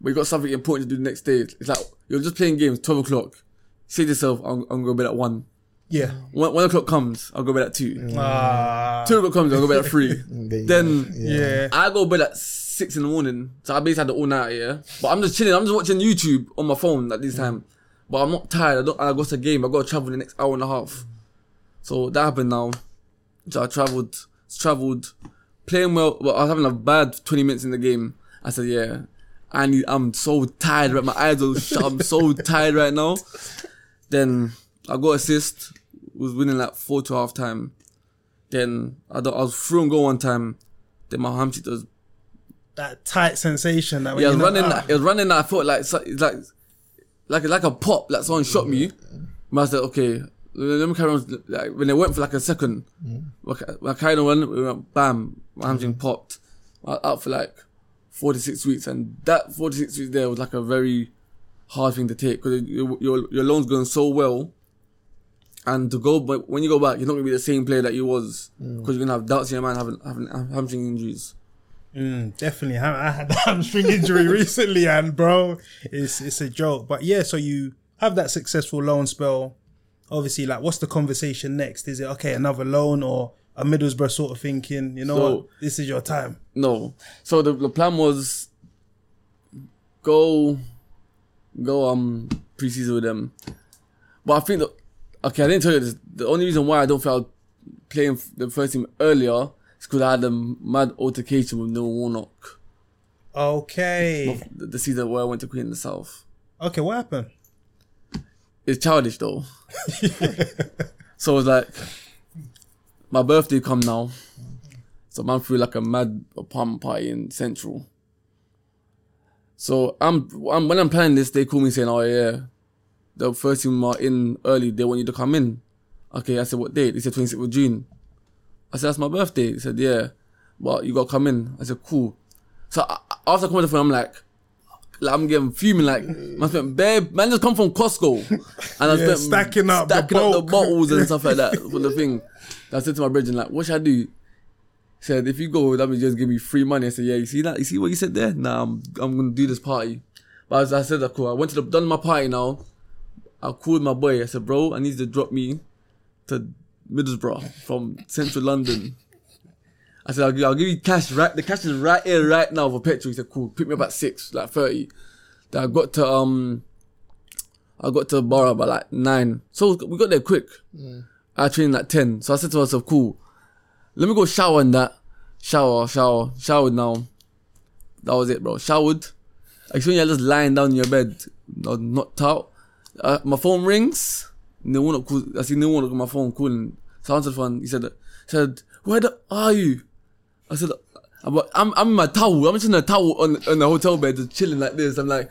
but you got something important to do the next day. It's like you're just playing games, twelve o'clock. Say to yourself, I'm, I'm going to bed at one. yeah. One, one o'clock comes, I'll go to bed at two. Ah, Two o'clock comes, I'll go to bed at three. (laughs) then yeah. I go bed at six in the morning, so I basically had the all night, yeah. But I'm just chilling. I'm just watching YouTube on my phone at this time. But I'm not tired. I don't. I got to game. I got to travel the next hour and a half. So that happened now. So I travelled. travelled, playing well. Well, I was having a bad 20 minutes in the game. I said, yeah, I need, I'm so tired. Right, my eyes are shut. I'm so (laughs) tired right now. Then I got assist. Was winning like four to half time. Then I, I was through and go one time. Then my hamstring was That tight sensation. That when yeah, was you're running. ah. It was running. that I felt like it's like like like a pop. Like someone shot me. But I said, okay, me carry on. Like when it went for like a second, when I carried on running, it went bam, my hamstring mm. popped. I was out for like four to six weeks, and that four to six weeks there was like a very hard thing to take because your your your loan's going so well. And to go, but when you go back, you're not gonna be the same player that you was mm. because you're gonna have doubts in your mind having having hamstring injuries. Mm, definitely. I, I had a (laughs) hamstring injury recently, and bro, it's it's a joke. But yeah, so you have that successful loan spell. Obviously, like, what's the conversation next? Is it okay, another loan or a Middlesbrough sort of thinking? You know So- what? This is your time. No. So the, the plan was go go um preseason with them. But I think that okay, I didn't tell you this. The only reason why I don't feel playing the first team earlier is because I had a mad altercation with Neil Warnock Okay. the, the season where I went to Queen in the South. Okay, what happened? It's childish though. (laughs) so it's like my birthday come now. So man threw like a mad apartment party in Central. So I'm, I'm when I'm planning this, they call me saying, "Oh yeah, the first team are in early. They want you to come in." Okay, I said, "What date?" They said 26th of June. I said, "That's my birthday." They said, "Yeah, but you got to come in." I said, "Cool." So after coming to the phone, I'm like, like I'm getting fuming. Like man spent bare man just come from Costco, and I Yeah, spent stacking up the stacking up the bottles and stuff like that for the thing. I said to my brethren, like, what should I do? He said, if you go, that means just give me free money. I said, yeah, you see that? You see what you said there? Nah, I'm, I'm gonna do this party. But as I said, cool. I went to the done my party now. I called my boy. I said, bro, I need you to drop me to Middlesbrough from central London. I said, I'll give, I'll give you cash right. The cash is right here, right now for petrol. He said, cool. Pick me up at six, like thirty. Then I got to um, I got to Boro by like nine. So we got there quick. I trained at ten. So I said to myself, cool. Let me go shower and that. Shower, shower, showered now. That was it, bro. Showered. Actually, you're just lying down in your bed, not knocked out. Uh, my phone rings. No one call. I see no one on my phone calling. So I answered the phone. He said, said, where the are you? I said, I'm, I'm, I'm in my towel. I'm just in a towel on, on the hotel bed, just chilling like this. I'm like,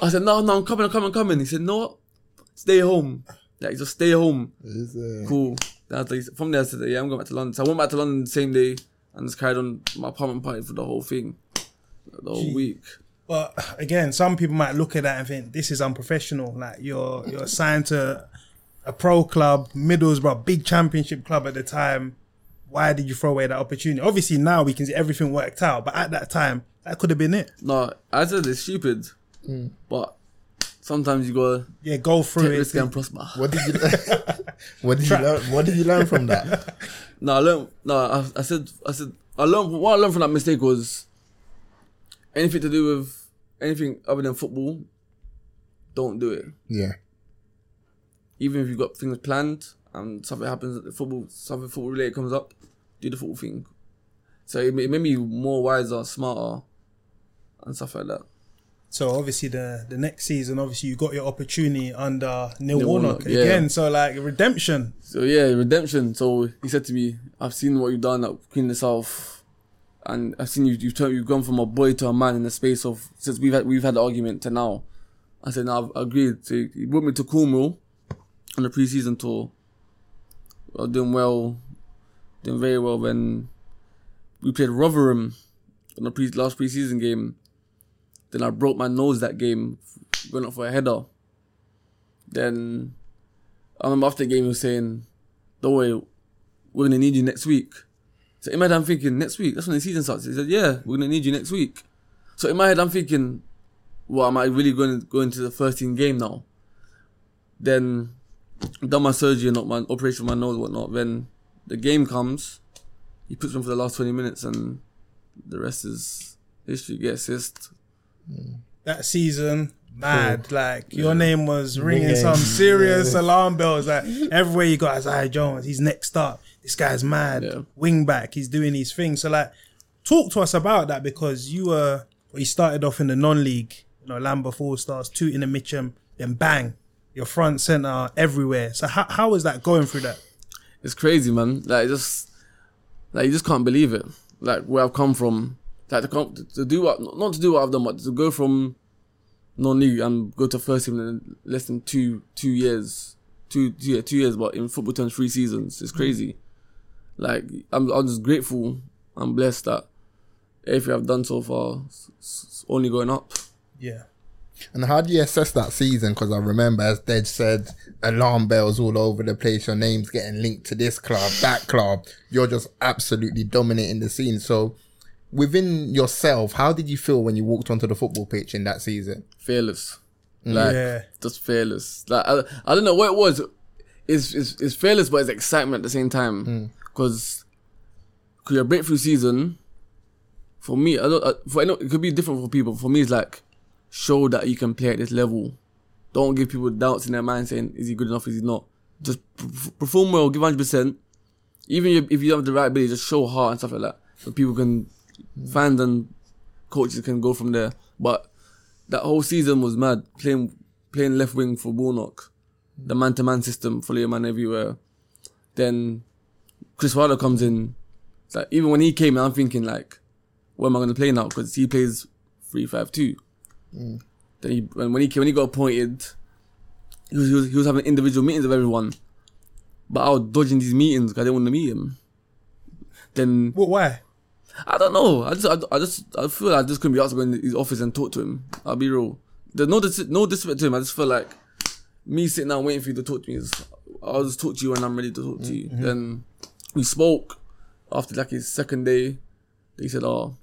I said, no, no, I'm coming, I'm coming, I'm coming. He said, no, what? stay home. Like, just stay home. Cool. Then I was like, from there, I said, yeah, I'm going back to London. So I went back to London the same day and just carried on my apartment party for the whole thing, the whole week. But again, some people might look at that and think this is unprofessional. Like you're you're signed to a pro club, Middlesbrough, big championship club at the time. Why did you throw away that opportunity? Obviously now we can see everything worked out, but at that time that could have been it. No, I said it's stupid, but sometimes you gotta Yeah, go take through risk it. and prosper. (laughs) what did you (laughs) what did you learn? What did you learn from that? (laughs) No, I learned. No, I, I said. I said. I learned. What I learned from that mistake was anything to do with anything other than football. Don't do it. Yeah, Even if you've got things planned and something happens at the football, something football related comes up, do the football thing. So it, it made me more wiser, smarter, and stuff like that. So obviously the the next season, obviously you got your opportunity under Neil, Neil Warnock, Warnock, yeah. again. So like redemption. So yeah, redemption. So he said to me, "I've seen what you've done at Queen of the South, and I've seen you. You've turned, you've gone from a boy to a man in the space of since we've had we've had the argument to now." I said, "No, I've agreed." So he brought me to Cornwall on the preseason tour. Was doing well, doing very well. When we played Rotherham in the pre- last preseason game, then I broke my nose that game, going up for a header. Then I remember after the game he was saying, Don't worry, we're gonna need you next week. So in my head I'm thinking, next week, that's when the season starts. He said, Yeah, we're gonna need you next week. So in my head I'm thinking, Well, am I really going to go into the first team game now? Then done my surgery and not my operation on my nose and whatnot. Then the game comes, he puts me on for the last twenty minutes and the rest is history. Get assist. Mm. that season, mad. Like your name was ringing Ringing. some serious alarm bells. Like everywhere you got Isaiah Jones, he's next up. this guy's mad, Yeah. wing back, he's doing these things. So like, talk to us about that because you were well, you started off in the non-league, you know, Lambeth All Stars, Tooting and Mitcham, then bang, your front center everywhere. So how how was that going through that? it's crazy, man. Like just like you just can't believe it. Like where I've come from, like to come to do what not to do what I've done, but to go from non-league and go to first team in less than two two years, two two, yeah, two years, but in football terms, three seasons. It's hmm. crazy. Like I'm I'm just grateful. I'm blessed that everything I've done so far is is only going up. Yeah. And how do you assess that season? Because I remember, as Dej said, alarm bells all over the place. Your name's getting linked to this club, that club. You're just absolutely dominating the scene. So, within yourself, how did you feel when you walked onto the football pitch in that season? fearless. Like Yeah. just fearless. Like I, I don't know what it was. It's, it's it's fearless, but it's excitement at the same time. Because your breakthrough season, for me, I don't. uh, For I know it could be different for people. For me, it's like show that you can play at this level. Don't give people doubts in their mind saying is he good enough, is he not. Just perform well, give hundred percent. Even if- you don't have the right ability, just show heart and stuff like that, so people can fans and coaches can go from there. But that whole season was mad. Playing playing left wing for Warnock, the man to man system, follow your man everywhere. Then Chris Wilder comes in. It's like even when he came I'm thinking like, where am I going to play now? Because he plays three five two. Mm. Then he when when he came, when he got appointed, he was, he was he was having individual meetings with everyone. But I was dodging these meetings because I didn't want to meet him. Then What? Why? I don't know. I just, I, I just, I feel like I just couldn't be asked to go in his office and talk to him. I'll be real. There's no, dis- no disrespect to him. I just feel like me sitting down waiting for you to talk to me is, I'll just talk to you when I'm ready to talk to you. Mm-hmm. Then we spoke after like his second day. He said, "Oh,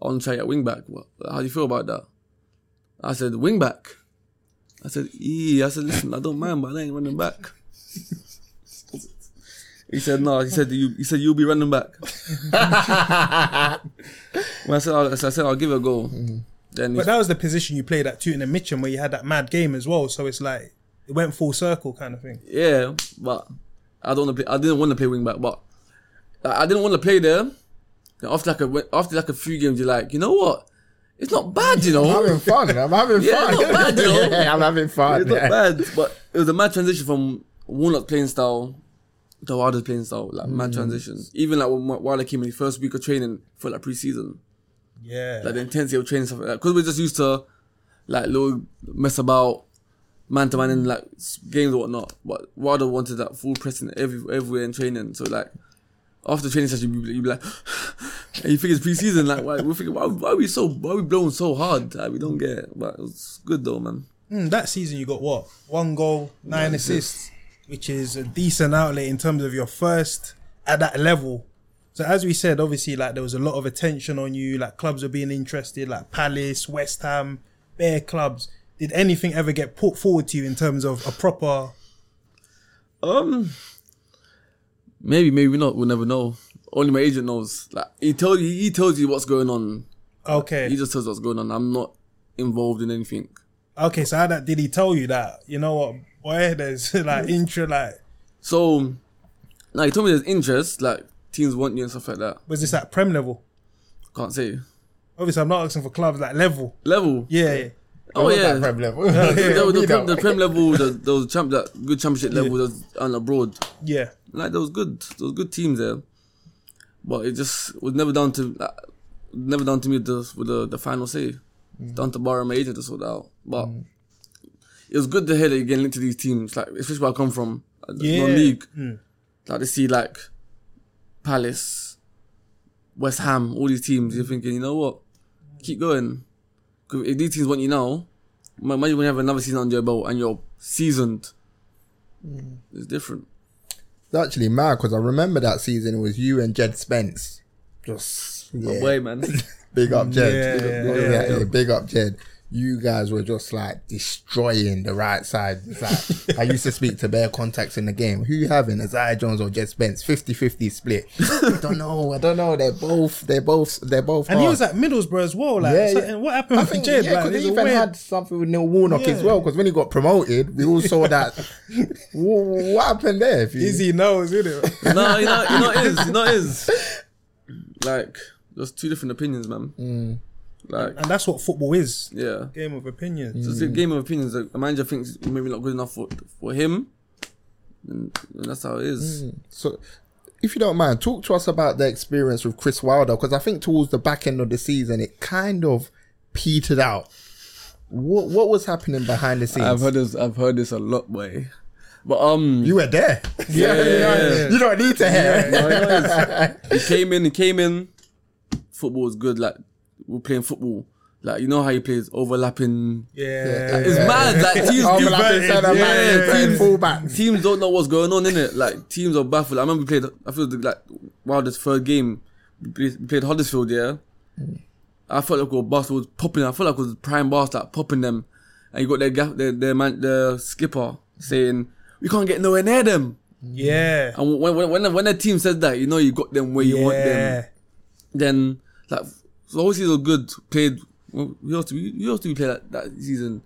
I want to try at wing back. What, how do you feel about that?" I said, "Wing back." I said, "Yeah." I said, "Listen, I don't mind, but I ain't running back." He said no. He said you. He said you'll be running back. (laughs) when I said, I, said I'll give it a go. Mm-hmm. Then But that was the position you played at Tooting and Mitcham where you had that mad game as well. So it's like it went full circle kind of thing. yeah, but I don't want to play. I didn't want to play wing back, but I I didn't want to play there. After like a after like a few games, you're like, you know what? It's not bad, you know. I'm having fun. I'm having (laughs) Yeah, fun. not bad, you know. (laughs) yeah, I'm having fun. It's not bad, but it was a mad transition from Warnock playing style to Wilder's playing style, like mad mm. transition. Even like when Wilder came in the first week of training for like pre-season, Yeah. like the intensity of training stuff like that. Because we're just used to like little mess about, man to man in like games or whatnot. But Wilder wanted that full pressing every everywhere in training. So like after training session, you'd be, you'd be like, (sighs) and you think it's pre-season. Like why we thinking why, why are we so why are we blowing so hard? Like, we don't get it. But it was good though, man. Mm, that season you got what? One goal, nine assists, which is a decent outlet in terms of your first at that level. So as we said, obviously, like there was a lot of attention on you. Like clubs were being interested, like Palace, West Ham, bare clubs. Did anything ever get put forward to you in terms of a proper? Um, maybe, maybe not. We'll never know. Only my agent knows. Like he tells you, he tells you what's going on. Okay, He just tells what's going on. I'm not involved in anything. okay. So how that did he tell you that? You know what, boy? There's (laughs) like intro, like So, now he told me there's interest, like teams want you and stuff like that. was this at Prem level? Can't say Obviously, I'm not asking for clubs like level. level. Yeah, yeah. Oh yeah. Prem level? Was (laughs) We the, prem, the prem level, the, was champ, that good championship level, was on abroad. yeah. Like there was good, there was good teams there, but it just was never down to, like, never down to me with the with the, the final say. It's down to borrow my agent to sort out. But it was good to hear that you're getting linked to these teams, like especially where I come from, uh, Yeah. non-league. Like to see like Palace, West Ham, all these teams. You're thinking, you know what? Keep going. 'Cause if these teams want you now, ma- imagine when you have another season under your belt and you're seasoned. Hmm. It's different. It's actually mad because I remember that season it was you and Jed Spence. Just No yeah. way, man. (laughs) Big up Jed. Yeah, big, yeah, up, yeah, yeah, yeah, big up Jed. You guys were just like destroying the right side. It's like, (laughs) I used to speak to bare contacts in the game. Who you having, Isaiah Jones or Jed Spence? 50-50 split. I don't know. I don't know. They're both. They're both. They're both. And he was at Middlesbrough as well. Like, Yeah, yeah. and what happened I with think Jed? yeah, because there's he even weird- had something with Neil Warnock as well. Because when he got promoted, we all saw that. (laughs) Wh- what happened there? If you- Izzy knows, isn't it? (laughs) no, you know, you know it is, you know it is. Like, there's two different opinions, man. Mm. Like, and that's what football is. yeah. Game of opinions. So it's a game of opinions. Like, a manager thinks maybe not good enough for for him, and, and that's how it is. So, if you don't mind, talk to us about the experience with Chris Wilder because I think towards the back end of the season it kind of petered out. What what was happening behind the scenes? I've heard this. I've heard this a lot, boy. But um, you were there. (laughs) Yeah, yeah, yeah. (laughs) You don't need to hear. No, you know, it's- he came in. He came in. Football was good. Like we're playing football. Like you know how he plays overlapping. Yeah. It's mad. Like (laughs) teams, Overlapping teams, yeah, playing teams, fullback. teams don't know what's going on in it. Like teams are baffled. I remember we played. I feel like wow, this third game. We played, Huddersfield. Yeah. Mm. I felt like we were bust was popping. I felt like it was prime boss like popping them, and you got their gaff, their, their man, the skipper saying we can't get nowhere near them. Yeah. And when when when the, when the team says that, you know you got them where you want them. Yeah. Then like so obviously it was good. Played. well, We also we, we also play that, that season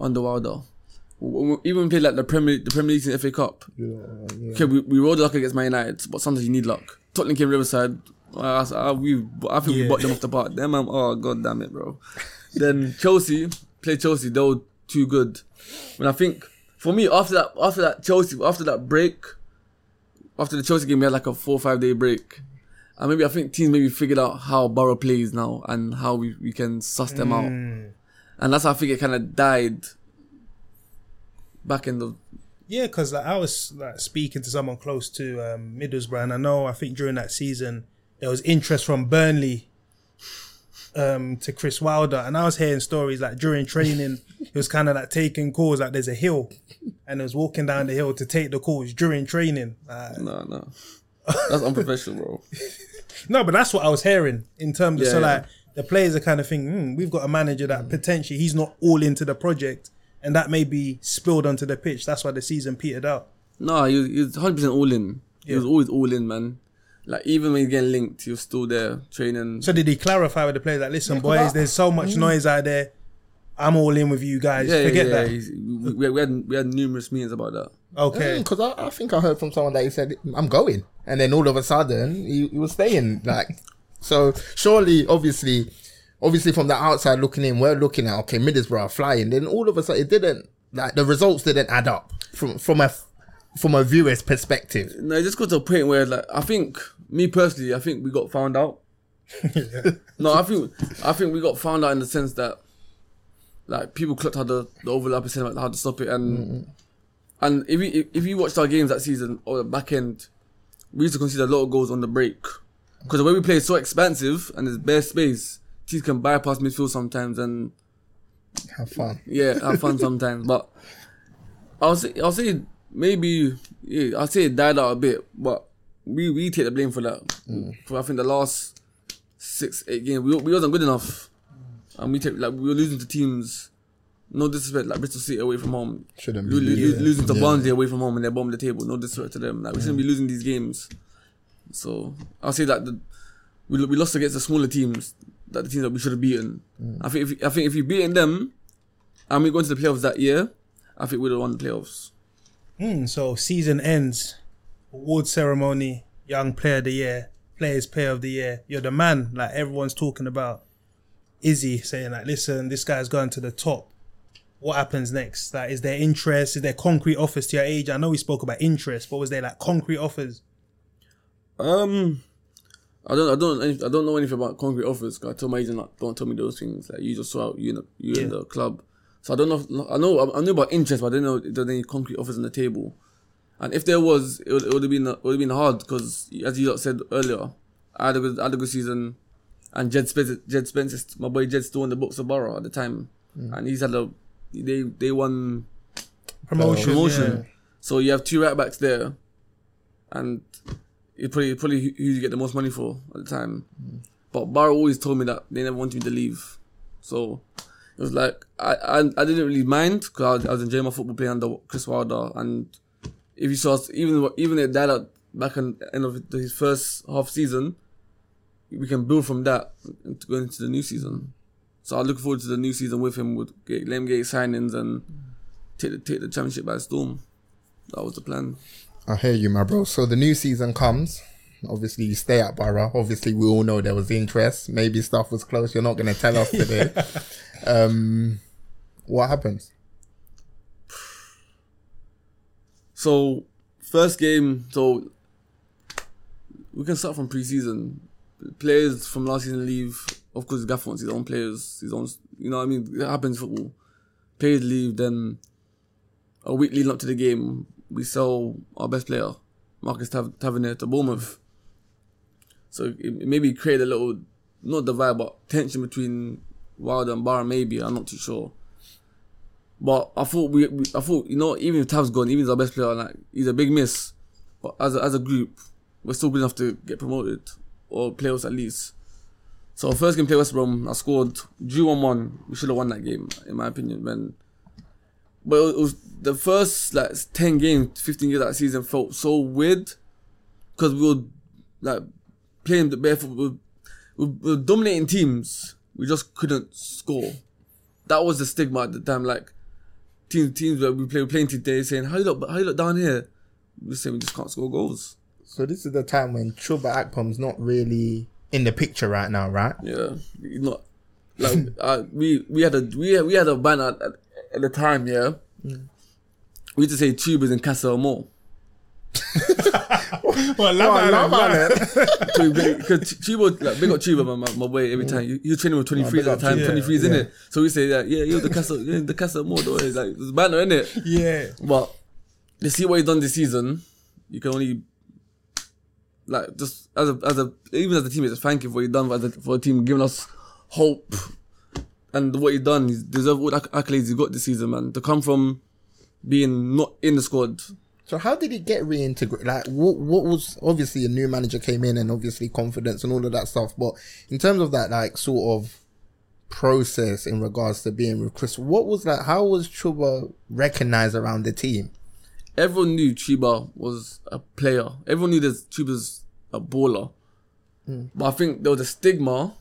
under Wilder. W- w- Even played like the Premier the Premier League and FA Cup. Okay, we, we rolled luck against Man United, but sometimes you need luck. Tottenham came Riverside. Uh, I, we, I think we bought them off the park. Them, um, oh god damn it, bro. then Chelsea played Chelsea. They were too good. And I think for me after that, after that Chelsea, after that break, after the Chelsea game, we had like a four or five day break. And maybe I think teams maybe figured out how Boro plays now and how we, we can suss them out. Mm. And that's how I think it kind of died back in the Yeah, because like, I was like speaking to someone close to um, Middlesbrough, and I know I think during that season there was interest from Burnley um, to Chris Wilder, and I was hearing stories like during training (laughs) it was kind of like taking calls like there's a hill, and he was walking down the hill to take the calls during training. Like, no no. That's unprofessional, bro. (laughs) no, but that's what I was hearing in terms of Yeah, so yeah. like the players are kind of thinking hmm, we've got a manager that mm. potentially he's not all into the project, and that may be spilled onto the pitch. That's why the season petered out. No, he was, he was 100% all in. He was always all in, man. Like, even when he getting linked, he was still there training. So did he clarify with the players like, listen, 'cause boys, I- there's so much mm. noise out there. I'm all in with you guys. yeah, Forget yeah, yeah. that. he's- We, we, we had, we had numerous meetings about that. Okay. Mm, because I, I think I heard from someone that he said, I'm going. And then all of a sudden, he, he was staying. Like, so surely, obviously, obviously from the outside looking in, we're looking at, okay, Middlesbrough are flying. Then all of a sudden, it didn't, like, the results didn't add up from, from a, from a viewer's perspective. No, it just got to a point where, like, I think, me personally, I think we got found out. (laughs) no, I think, I think we got found out in the sense that, like, people clocked how the, the overlap is saying, like, how to stop it. And, mm-hmm. and if you, if you watched our games that season or the back end, we used to concede a lot of goals on the break. Because the way we play is so expansive and there's bare space, teams can bypass midfield sometimes and Have fun. yeah, have fun sometimes. But I'll say I'll say maybe yeah, I'll say it died out a bit, but we we take the blame for that. Mm. For I think the last six eight games we we wasn't good enough, and we take like we were losing to teams. No disrespect, like Bristol City away from home, Shouldn't Lo- be. lo- lo- losing. losing to Yeah. Barnsley away from home and they're bombing the table. No disrespect to them, like we shouldn't be losing these games. So I'll say that the, we we lost against the smaller teams, that the teams that we should have beaten. I think if I think if you beaten them, and we go into the playoffs that year, I think we'd have won the playoffs. Hmm, so season ends, award ceremony, young player of the year, players player of the year. You're the man. Like everyone's talking about. Izzy saying like, listen, this guy's going to the top. What happens next? Like, is there interest? Is there concrete offers to your age? I know we spoke about interest, but was there like concrete offers? Um, I don't, I don't, I don't know anything about concrete offers. 'cause I told my agent, like, don't tell me those things. Like you just saw out you in the, you in the club. So I don't know. If, I know, I knew about interest, but I didn't know if there any concrete offers on the table. And if there was, it would, it would have been, it would have been hard because, as you said earlier, I had a good, I had a good season, and Jed Spence, Jed Spence, my boy Jed's still in the books of Boro at the time, and he's had a, they, they won Promotion. promotion. yeah. So you have two right backs there, and it probably probably who you get the most money for at the time. Mm. But Barrow always told me that they never wanted me to leave. So It was like I I, I didn't really mind because I, was- I was enjoying my football playing under Chris Wilder, and if you saw us, even even died out back in end of his first half season, we can build from that to go into the new season. So I look forward to the new season with him with get, let him get his signings and take the, take the championship by storm. That was the plan. I hear you, my bro. So the new season comes. Obviously, you stay at Boro. Obviously, we all know there was interest. Maybe stuff was close. You're not going to tell us today. (laughs) um, what happens? So first game, so we can start from pre-season. Players from last season leave. Of course, Gaff wants his own players, his own. You know, what I mean, it happens in football. Players leave. Then a week leading up to the game, we sell our best player, Marcus Tav- Tavernier, to Bournemouth. So it, it maybe created a little, not divide, but tension between Wilder and Barra. Maybe I'm not too sure. But I thought we, we I thought you know even if Tav's gone, even if he's our best player, like he's a big miss. But as a, as a group, we're still good enough to get promoted or playoffs at least. So first game play West Brom, I scored drew one one. We should have won that game in my opinion. When, but it was the first like ten games, fifteen games that season felt so weird because we were like playing the barefoot, we were, we were dominating teams. We just couldn't score. That was the stigma at the time. Like teams, teams where we play, we're playing today, saying, "How you look? How you look down here?" We say we just can't score goals. So this is the time when Chuba Akpom's not really in the picture right now, right? Yeah, you not like (laughs) uh, we we had a we had, we had a banner at, at the time. Yeah, we used to say Chuba's in Casa Amor. (laughs) Well, Oh, I love man. it. Because Chuba, like, big up Chuba, my, my, my boy, every time. He, he was training with 23s big at the time, Chuba. 23s, Yeah. innit? So we say that, yeah, you're the Casa, you're the Casa Amor, though. It's like, it's banner, innit? Yeah. But you see what he's done this season, you can only like just as a as a even as a team, just thank you for what he done as a, for the team, giving us hope and what he done. He's deserved all the accolades he got this season, man. To come from being not in the squad, So how did he get reintegrated? Like, what what was obviously a new manager came in and obviously confidence and all of that stuff. But in terms of that, like, sort of process in regards to being with Chris, what was that? How was Chuba recognized around the team? Everyone knew Chuba was a player. Everyone knew that Chuba's a baller. Hmm. But I think there was a stigma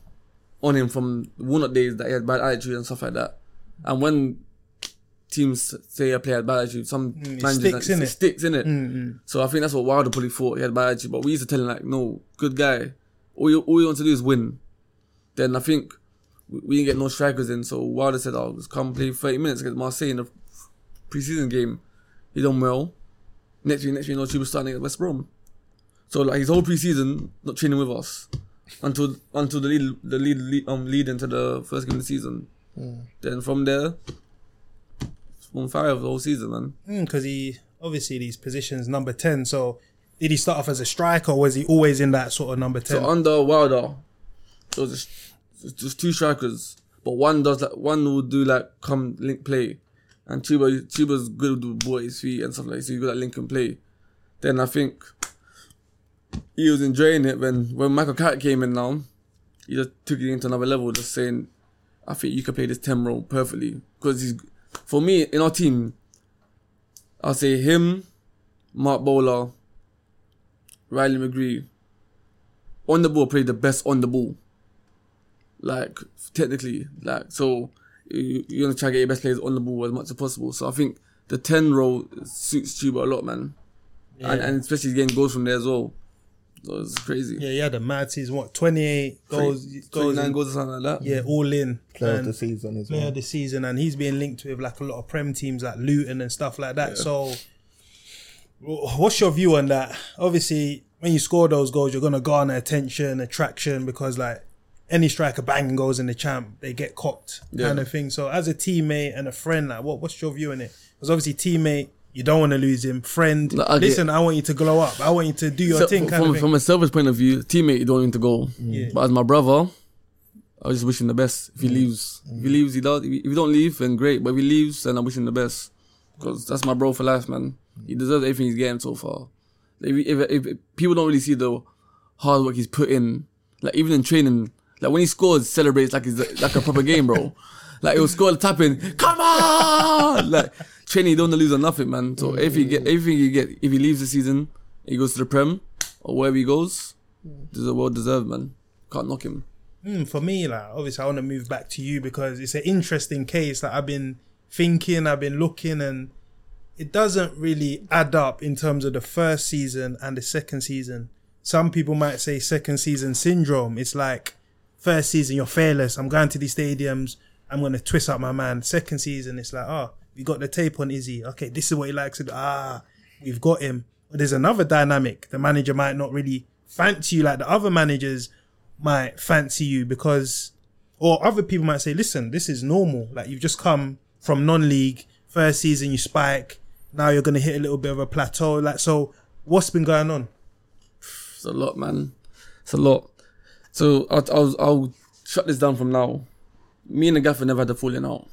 on him from Warnock days that he had bad attitude and stuff like that. And when teams say a player had bad attitude, some hmm, it managers sticks, it innit? sticks in it. Hmm, so I think that's what Wilder probably thought he had bad attitude. But we used to tell him like, no, good guy. All you all you want to do is win. Then I think we, we didn't get no strikers in. So Wilder said, "I'll "Oh, just come play thirty minutes against Marseille in the preseason game." He done well. Next year, next year, you know, she was starting at West Brom. So like his whole preseason not training with us until until the lead the lead, lead um lead into the first game of the season. Then from there, on fire the whole season, man. Because he obviously these positions number ten. So did he start off as a striker, or was he always in that sort of number ten? So under Wilder, was just, just, just two strikers, but one does like one will do like come link play, and Chuba Chuba's good with the his feet and stuff like that, so you got that link and play. Then I think he was enjoying it when when Michael Carrick came in now. He just took it into another level, just saying, "I think you can play this ten role perfectly." Because he's for me in our team, I'll say him, Marc Bola, Riley McGree, on the ball played the best on the ball. Like technically, like so you, you're gonna try to get your best players on the ball as much as possible. So I think the ten role suits Chuba a lot, man, and, and especially getting goals from there as well. So it's crazy. yeah, he had a mad season. What twenty eight goals? goals Twenty nine in- goals or something like that. Yeah, all in. Player of the season as player well. of the season, and he's being linked with like a lot of prem teams like Luton and stuff like that. So, what's your view on that? Obviously, when you score those goals, you're gonna garner attention, attraction, because like any striker banging goals in the champ, they get copped kind of thing. So, as a teammate and a friend, like what what's your view on it? Because obviously, teammate. You don't want to lose him, friend. No, get- listen, I want you to glow up. I want you to do your So, thing, kind from, from a selfish point of view, teammate you don't want him to go. Mm. Yeah. But as my brother, I just wish him the best. If he mm. leaves, if he mm. leaves, he does. If he don't leave, then great. But if he leaves, then I wish him the best. Because that's my bro for life, man. He deserves everything he's getting so far. If, if, if people don't really see the hard work he's put in, like even in training, like when he scores, celebrates like it's like a proper game, bro. (laughs) Like he'll score the tapping. Come on! (laughs) like you don't lose on nothing, man. So if he get everything he get, if he leaves the season, he goes to the Prem or wherever he goes, this is well deserved, man. Can't knock him. Mm, for me, like obviously, I want to move back to you because it's an interesting case that I've been thinking, I've been looking, and it doesn't really add up in terms of the first season and the second season. Some people might say second season syndrome. It's like first season you're fearless. I'm going to these stadiums. I'm gonna twist up my man. Second season, it's like, oh, we got the tape on Izzy. Okay, this is what he likes. Ah, we've got him. But there's another dynamic. The manager might not really fancy you like the other managers might fancy you because, or other people might say, listen, this is normal. Like you've just come from non-league, first season you spike. Now you're gonna hit a little bit of a plateau. Like so, what's been going on? It's a lot, man. It's a lot. So I'll, I'll, I'll shut this down from now. Me and the gaffer never had a falling out.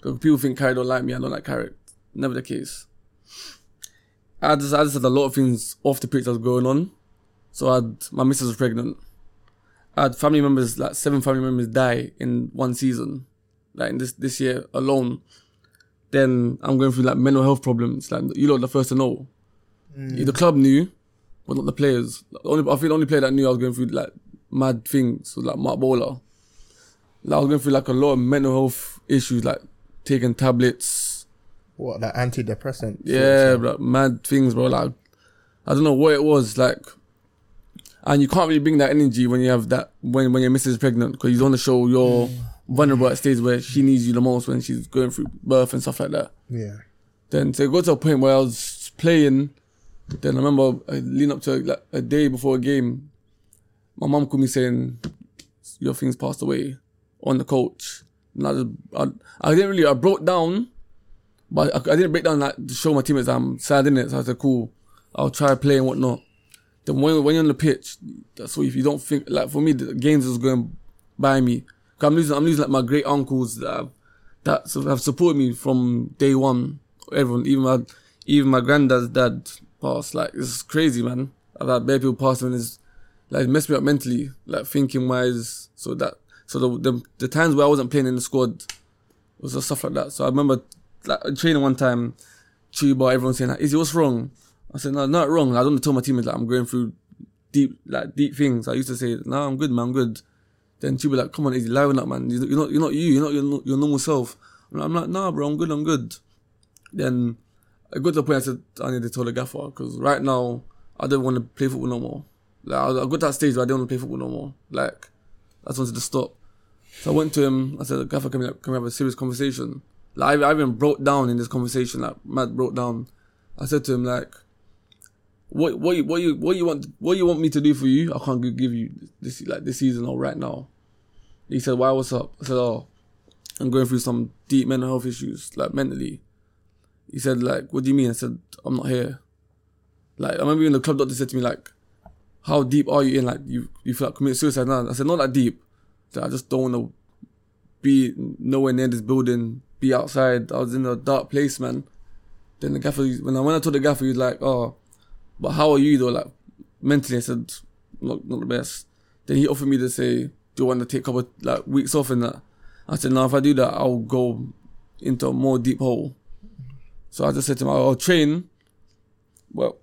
'Cause People think Carrick don't like me. I don't like Carrick. Never the case. I just, I just had a lot of things off the pitch that was going on. So I had, my missus was pregnant. I had family members, like seven family members die in one season. Like in this, this year alone. Then I'm going through like mental health problems. Like you lot are the first to know. Mm. The club knew, but not the players. The only, I think the only player that knew I was going through like mad things was like Marc Bola. Like, I was going through like a lot of mental health issues, like taking tablets. What that antidepressant? Yeah, bro, mad things, bro. Like, I don't know what it was, like, and you can't really bring that energy when you have that when when your missus is pregnant because you don't want to show you're mm. vulnerable at stage where she needs you the most when she's going through birth and stuff like that. Yeah. Then to go to a point where I was playing, then I remember I lean up to like a day before a game, my mum called me saying, "Your thing's passed away," on the coach. And I just, I, I didn't really, I broke down, but I, I didn't break down like to show my teammates I'm sad in it. So I said, "Cool, I'll try play and whatnot." Then when when you're on the pitch, that's what if you don't think like for me, the games is going by me. 'Cause I'm losing, I'm losing like my great uncles that have, that have supported me from day one. Everyone, even my even my granddad's dad passed. Like it's crazy, man. I've had bare people pass and it's like messed me up mentally, like thinking wise. So that so the the, the times where I wasn't playing in the squad was just stuff like that. So I remember like training one time, Chuba, everyone saying, like, "Izzy, what's wrong?" I said, "No, not wrong. I don't tell my teammates like I'm going through deep like deep things." I used to say, "No, I'm good, man. I'm good." Then be like, "Come on, Izzy, liven up, man. You're not, you're not you. You're not your, your normal self." I'm like, I'm like, "Nah, bro. I'm good. I'm good." Then I got to the point I said, "I need to tell the gaffer because right now I don't want to play football no more. Like I, I got to that stage where I didn't want to play football no more. Like I just wanted to stop." So I went to him. I said, "Gaffer, can we, can we have a serious conversation?" Like I, I even broke down in this conversation. Like Matt broke down. I said to him, like, "What, what, you, what you, what you want, what you want me to do for you? I can't give you this, like this season or right now." He said, "Why? What's up?" I said, "Oh, I'm going through some deep mental health issues, like mentally." He said, "Like, what do you mean?" I said, "I'm not here." Like I remember when the club doctor said to me, like, "How deep are you in? Like, you, you feel like committing suicide now?" I said, "Not that deep. I said, I just don't want to be nowhere near this building, be outside. I was in a dark place, man. Then the gaffer, when I when I told the gaffer, he was like, "Oh, but how are you though?" Like mentally, I said, "Not not the best." Then he offered me to say, "Do you want to take a couple like weeks off?" And that I said, "No, if I do that, I'll go into a more deep hole." So I just said to him, "I'll train." Well,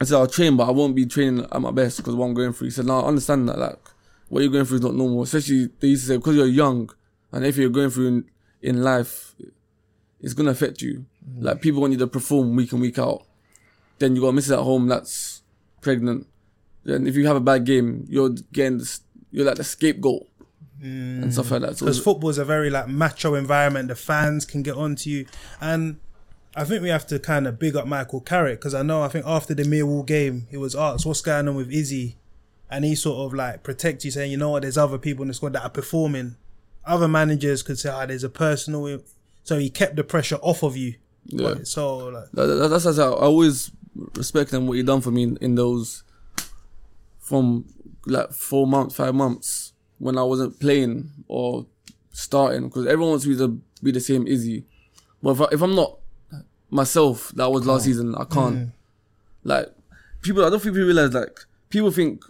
I said, "I'll train, but I won't be training at my best because what I'm going through." He said, "No, I understand that. Like, what you're going through is not normal. Especially they used to say because you're young, and if you're going through in, in life, it's gonna affect you. Mm. Like people want you to perform week in week out. Then you got misses at home that's pregnant. Then if you have a bad game, you're getting this, you're like the scapegoat and stuff like that. So mm. because football is a very like macho environment. The fans can get onto you, and I think we have to kind of big up Michael Carrick because I know I think after the Millwall game, he was asked what's going on with Izzy, and he sort of like protect you, saying you know what, there's other people in the squad that are performing. Other managers could say, ah, there's a personal, so he kept the pressure off of you. Yeah. So like, That, that, that's that's how I always respect and what you done for me in, in those from like four months, five months when I wasn't playing or starting because everyone wants me to be the same Izzy, but if, I, if I'm not myself that was last season, I can't. Like people, I don't think people realize like people think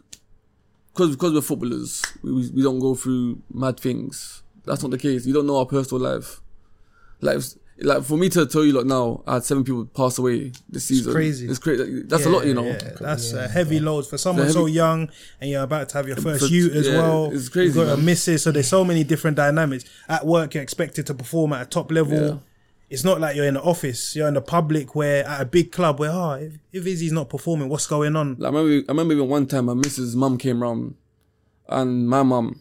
because because we're footballers, we, we we don't go through mad things. that's not the case. You don't know our personal life. Like, like for me to tell you, like now, I had seven people pass away this season. crazy. It's crazy. That's a lot, you know. Yeah, that's a heavy load for someone heavy- so young, and you're about to have your first For- youth as yeah, well. it's crazy, You've got a man. missus, so there's so many different dynamics. At work, you're expected to perform at a top level. It's not like you're in the office. You're in the public, where at a big club, where oh, if, if Izzy's not performing, what's going on? Like, I remember, I remember even one time my missus' mum came round, and my mum,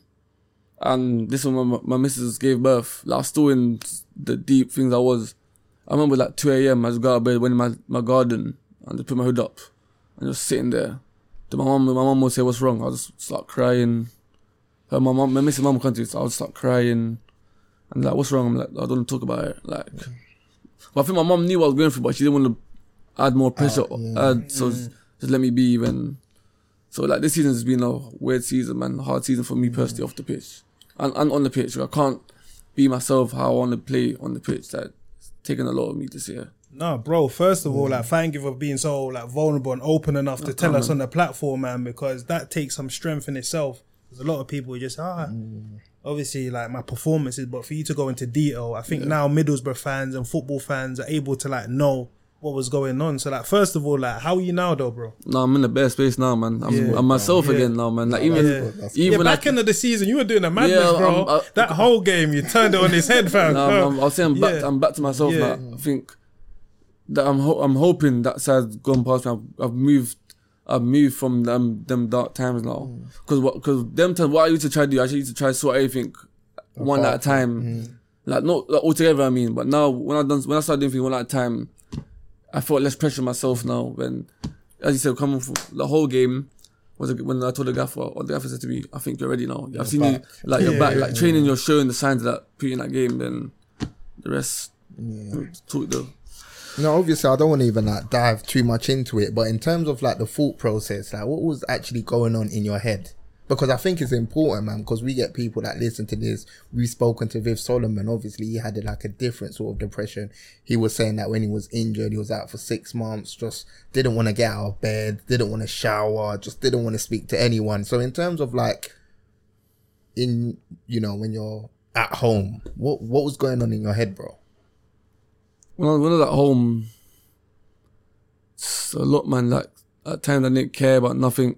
and this one my, my missus gave birth. Like, I was still in the deep things I was. I remember like 2 a.m. I just got out of bed, went in my, my garden, and just put my hood up, and just sitting there. Then my mum, my mum would say, "What's wrong?" I'll just start crying. Her, my mum, my missus' mum to, so I'll just start crying, and like, "What's wrong?" I'm like, "I don't want to talk about it." Like, but I think my mom knew what I was going through, but she didn't want to add more ah, pressure. add, so just let me be even. So like this season has been a weird season, man. Hard season for me personally off the pitch and, and on the pitch. I can't be myself how I want to play on the pitch. That it's taken a lot of me this year. No, bro. First of all, mm. like, thank you for being so like vulnerable and open enough to tell us on the platform, man, because that takes some strength in itself. There's a lot of people who just ah, obviously like my performances, but for you to go into detail, I think now Middlesbrough fans and football fans are able to like know what was going on. So like, first of all, like, how are you now, though, bro? No, I'm in the best space now, man. I'm, Yeah. I'm myself Yeah. again now, man. Like even Yeah. That's even yeah, when I, back end of the season, you were doing a madness, Yeah, bro. I'm- uh, that whole game, you turned it on his head, fam. no, I'm, I'm, I'll say I'm back. Yeah. I'm back to myself Yeah. now. I think that I'm ho- I'm hoping that side's gone past me. I've, I've moved. I've moved from them them dark times now. Because what? Because them times, what I used to try to do, I actually used to try to sort everything one at a time. Like not like, altogether, I mean. But now when I done when I started doing things one at a time, I felt less pressure myself now. When, as you said, coming from the whole game. Was it when I told the gaffer, or the gaffer said to me, "I think you're ready now. I've seen you back." like you're back, yeah, like training. You're showing the signs of that put in that game. Then the rest, talk though. No, obviously, I don't want to even like dive too much into it, but in terms of like the thought process, like what was actually going on in your head? Because I think it's important, man. Because we get people that listen to this. We've spoken to Viv Solomon. Obviously, he had like a different sort of depression. He was saying that when he was injured, he was out for six months. Just didn't want to get out of bed. Didn't want to shower. Just didn't want to speak to anyone. So in terms of like, in you know when you're at home, what what was going on in your head, bro? When I, when I was at home, a lot, man. Like at times I didn't care about nothing.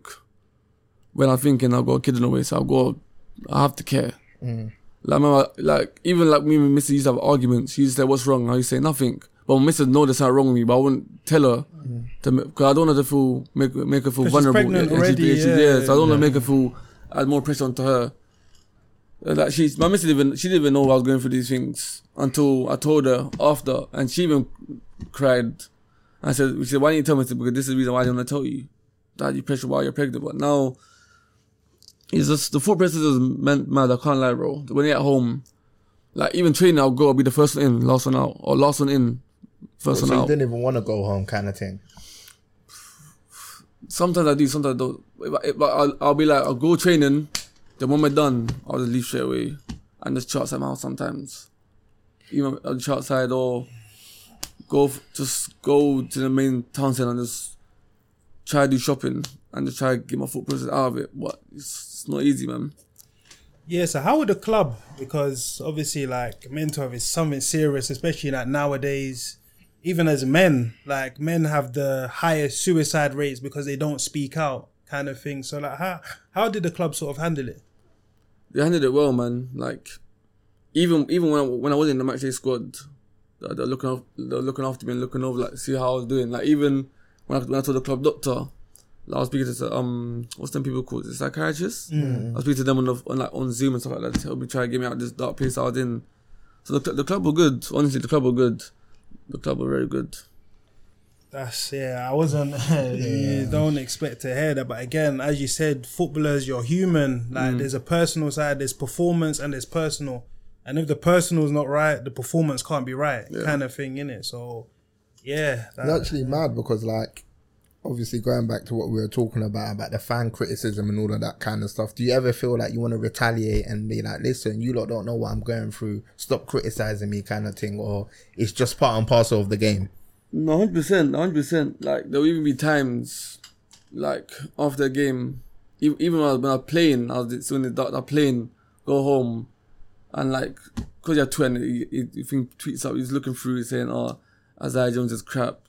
When I'm thinking I've got a kid in the way, so I've got, I have to care. Mm. Like, I remember, like even like me and Missy used to have arguments. She used to say, "What's wrong?" I used to say nothing. But my Mrs. know there's something wrong with me, but I wouldn't tell her mm. to because I don't want her to feel make make her feel 'Cause she's vulnerable. pregnant Yeah, already, she- yeah, yeah, so I don't want to make her feel add more pressure onto her. Uh, Like she's my missus even she didn't even know I was going through these things until I told her after, and she even cried. I said, "She said, why didn't you tell me?" Because this is the reason why I didn't want to tell you that you pressure while you're pregnant. But now, it's just the four process is meant mad. I can't lie, bro. When you're at home, like even training, I'll go. I'll be the first one in, last one out, or last one in, first So one you out. didn't even want to go home, kind of thing. Sometimes I do, sometimes I don't. But, but I'll, I'll be like, I'll go training. Then when done, I'll just leave straight away and just chat some house sometimes. Even I'll chat outside or go f- just go to the main town centre and just try to do shopping and just try to get my foot process out of it. But it's, it's not easy, man. Yeah, so how would the club? Because obviously, like mental is something serious, especially like nowadays. Even as men, like men have the highest suicide rates because they don't speak out, kind of thing. So, like, how how did the club sort of handle it? They handled it well, man. Like even even when I, when I was in the matchday squad, they're, they're looking off, they're looking after me and looking over like see how I was doing. Like even when I, when I told the club doctor, like, I was speaking to um what's them people called the psychiatrists. I was speaking to them on, the, on like on Zoom and stuff like that to help me try to get me out of this dark place I was in. So the the club were good. Honestly, the club were good. The club were very good. That's yeah. I wasn't. (laughs) you don't expect to hear that, but again, as you said, footballers, you're human. Like mm. there's a personal side, there's performance, and there's personal. And if the personal's not right, the performance can't be right, kind of thing, in it. So, yeah, that- It's actually mad because, like, obviously going back to what we were talking about about the fan criticism and all of that kind of stuff. Do you ever feel like you want to retaliate and be like, "Listen, you lot don't know what I'm going through. Stop criticizing me," kind of thing, or it's just part and parcel of the game? Hundred percent, hundred percent. Like there will even be times, like after a game, even when I was, when I was playing, I was in the. I playing, go home, and like because you're twenty, he, he think tweets up, he's looking through, saying, "Oh, Isaiah Jones is crap,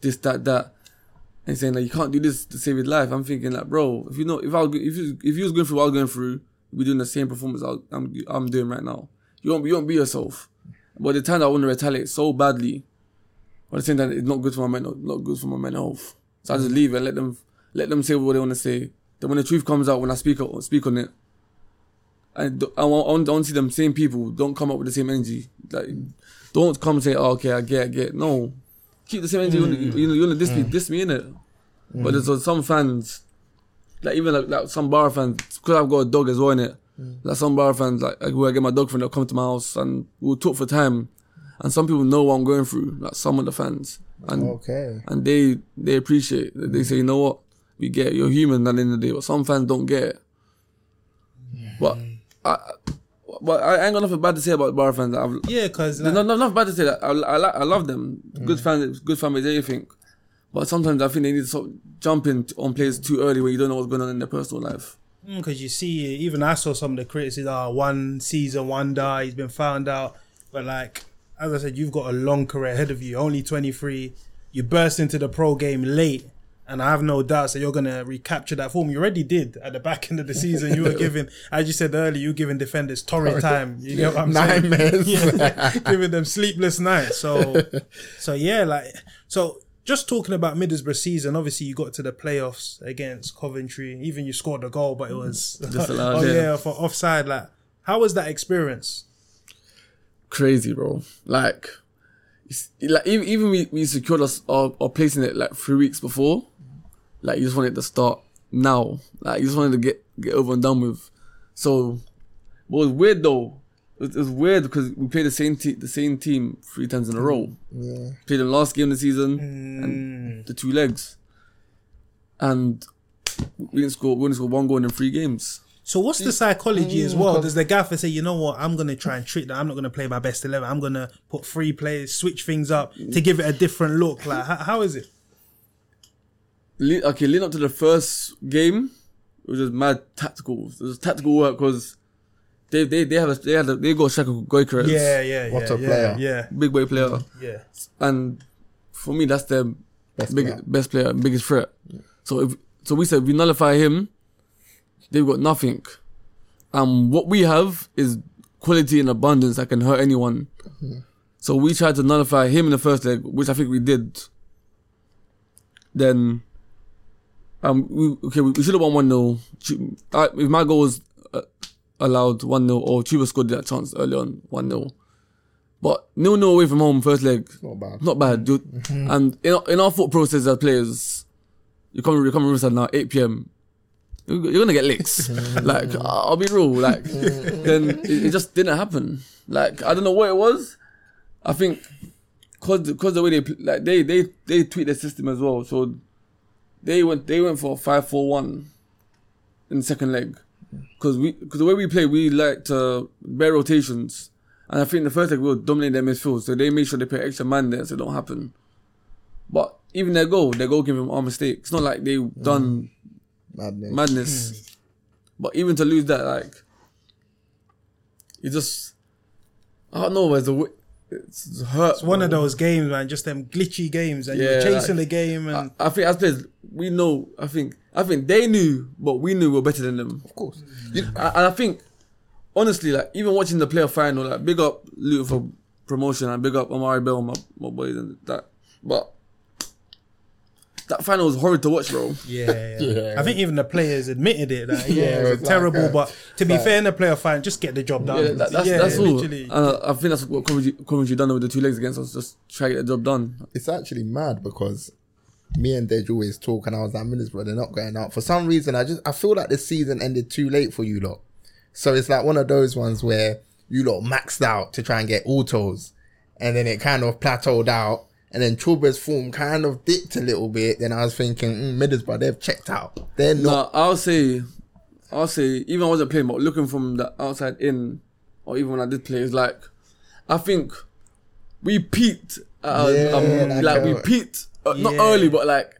this, that, that," and saying like you can't do this to save his life. I'm thinking like, bro, if you know, if I was, if you, if you was going through what I was going through, we're doing the same performance I was- I'm I'm doing right now. You won't you won't be yourself. But the time I want to retaliate so badly, but at the same time, it's not good for my mental, not good for my mental health. So I just leave it and let them let them say what they want to say. Then when the truth comes out, when I speak speak on it, I do- I want, I want to see them same people don't come up with the same energy. Like don't come and say, oh, okay, I get, I get. No, keep the same energy. You wanna- You know, you want to diss me, mm. diss me in it. Mm. But there's some fans, like even like, like some bar fans, because I've got a dog as well in it. Mm. Like some bar fans, like, like where I get my dog from, they'll come to my house and we'll talk for time. And some people know what I'm going through, like some of the fans, and Okay. and they they appreciate. it. They say, you know what, we get it. you're human at the end of the day. But some fans don't get it. But I, but I ain't got nothing bad to say about bar fans. I've, Yeah, because there's no, no, nothing bad to say that. I, I, I love them. Mm. Good fans, good families, everything. But sometimes I think they need to stop jumping on players too early when you don't know what's going on in their personal life. Mm, because you see, even I saw some of the criticism. Oh, one season wonder, he's been found out. But like as I said, you've got a long career ahead of you. Only twenty three. You burst into the pro game late, and I have no doubts that you're gonna recapture that form. You already did at the back end of the season. You were (laughs) giving, as you said earlier, you were giving defenders torrid time. You get what I'm saying? Nightmares. (laughs) yeah, (laughs) giving them sleepless nights. So, so yeah, like so. Just talking about Middlesbrough season, obviously you got to the playoffs against Coventry. Even you scored a goal, but it was oh yeah. yeah, for offside. Like, how was that experience? Crazy, bro. Like, like even, even we, we secured us our, our place in it like three weeks before. Like, you just wanted to start now. Like, you just wanted to get get over and done with. So, what was weird though, it was, weird because we played the same team the same team three times in a row. Yeah. Played the last game of the season Mm. and the two legs, and we didn't score. We didn't score one goal in three games. So what's the psychology as Mm, well? Does the gaffer say, you know what, I'm gonna try and trick that. I'm not gonna play my best eleven. I'm gonna put three players, switch things up to give it a different look. Like, how, how is it? Le- okay, leading up to the first game, it was just mad tactical. It was tactical work because they they they have a they had a, they got a striker called Gyökeres, Yeah, yeah, What yeah, a yeah, player. Yeah, big boy player, yeah. and for me that's their Best big, player. best player, biggest threat. So if so, we said we nullify him, they've got nothing. Um, what we have is quality and abundance that can hurt anyone. So we tried to nullify him in the first leg, which I think we did. Then, um, we okay, we, we should have won one 0 If my goal was uh, allowed one 0 or Chuba scored that chance early on one 0 but nil nil away from home first leg, Not bad. not bad, dude. (laughs) And in, our- in our thought process as players, you come you come to Riverside now, 8 p.m. You're gonna get licks. (laughs) like I'll be real. Like then it, it just didn't happen. Like I don't know what it was. I think cause cause the way they like they they they tweak their system as well. So they went they went for five four one in the second leg. Cause we cause the way we play, we like to bear rotations. And I think the first leg we were dominating their midfield, so they made sure they put extra man there so it don't happen. But even their goal, their goal came from our mistake. It's not like they done mm. Madness. madness. Hmm. But even to lose that, like, you just, I don't know, it's a, it's hurt. It's one of those games, man. Just them glitchy games, and Yeah, you're chasing like- the game, and I, I think as players, we know. I think I think they knew, but we knew we were better than them. Of course. You, I- And I think, honestly, like even watching the player final, like big up Luton for promotion and big up Amari'i Bell, my my boys and that. But that final was horrid to watch, bro. yeah, yeah, Yeah. I think even the players admitted it. That, yeah, Yeah, it it was was terrible. like, uh, but to be like- fair, in the player fight, just get the job done. Yeah, that, that's, that's all. literally. And I, I think that's what Coventry, Coventry done with the two legs against us. Just try to get the job done. it's actually mad because me and Dej always talk, and I was like, Middlesbrough, they're not going out. For some reason, I just I feel like the season ended too late for you lot. So it's like one of those ones where you lot maxed out to try and get autos, and then it kind of plateaued out. And then Chuba's form kind of dipped a little bit. Then I was thinking, mm, Middlesbrough, they've checked out. They're not. No, I'll say, I'll say, even I wasn't playing, but looking from the outside in, or even when I did play, it's like, I think we peaked. Uh, Yeah, um, like, like we peaked, uh, not early, but like,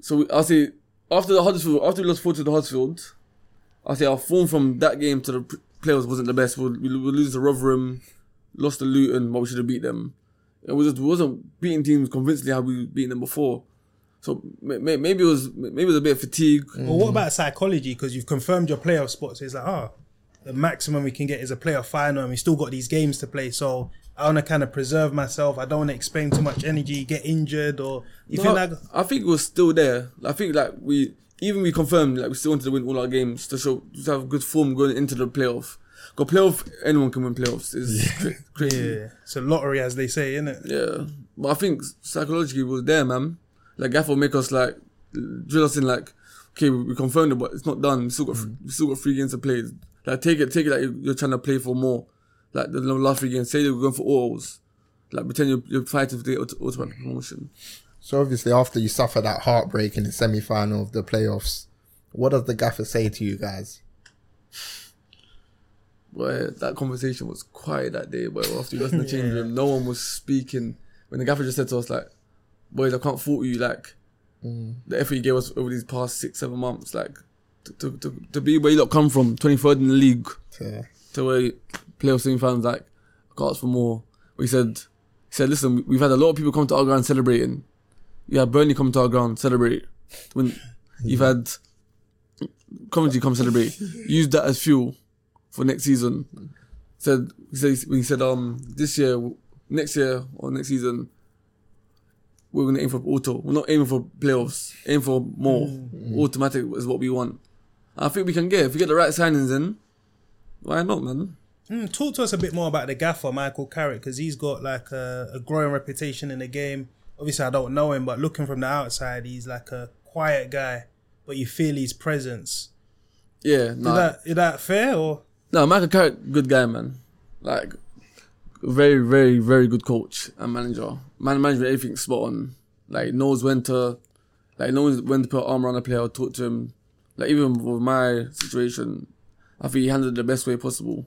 so we, I'll say after the Huddersfield, after we lost four to the Huddersfield, I'll say our form from that game to the players wasn't the best. We we were losing to Rotherham, lost to Luton, but we should have beat them. It was just, wasn't beating teams convincingly how we beaten them before. So may- may- maybe it was maybe it was a bit of fatigue. Well, what about psychology? Because you've confirmed your playoff spots. It's like, oh, the maximum we can get is a playoff final, and we still got these games to play. So I want to kind of preserve myself. I don't want to expend too much energy, get injured, or you No, feel like I think it was still there. I think like we even we confirmed like we still wanted to win all our games to show to have good form going into the playoff. Because playoff anyone can win playoffs is cra- crazy. yeah, it's a lottery, as they say, isn't it? Yeah, but I think psychologically it was there, man. Like Gaffer will make us like drill us in like, okay, we, we confirmed it, but it's not done. We still got mm. we still got three games to play. Like take it, take it. Like you're, you're trying to play for more. Like the last three games, say you're going for alls. Like pretend you're, you're fighting for the auto- automatic promotion. So obviously, after you suffer that heartbreak in the semi final of the playoffs, what does the gaffer say to you guys? That conversation was quiet that day, but after we left in the change room, no one was speaking. When the gaffer just said to us like, "Boys, I can't fault you." Like mm. the effort you gave us over these past six, seven months, like to to, to, to be where you lot come from, twenty third in the league, Yeah. to where playoff semi fans like, I can't ask for more. We said, he said, listen, we've had a lot of people come to our ground celebrating. You had Burnley come to our ground celebrate. When you've had (laughs) Coventry come celebrate, use that as fuel for next season. Said he said when he said um this year, next year or next season, we're gonna aim for auto. We're not aiming for playoffs. Aim for more. Automatic is what we want. I think we can get if we get the right signings in. Why not, man? Mm, talk to us a bit more about the gaffer, Michael Carrick, because he's got like a, a growing reputation in the game. Obviously, I don't know him, but looking from the outside, he's like a quiet guy, but you feel his presence. Yeah, Is no, that is that fair or? No. Michael Carrick, good guy, man. Like, very, very, very good coach and manager. Man, management, everything spot on. Like, knows when to, like, knows when to put arm around a player, or talk to him. Like, even with my situation, I think he handled it the best way possible.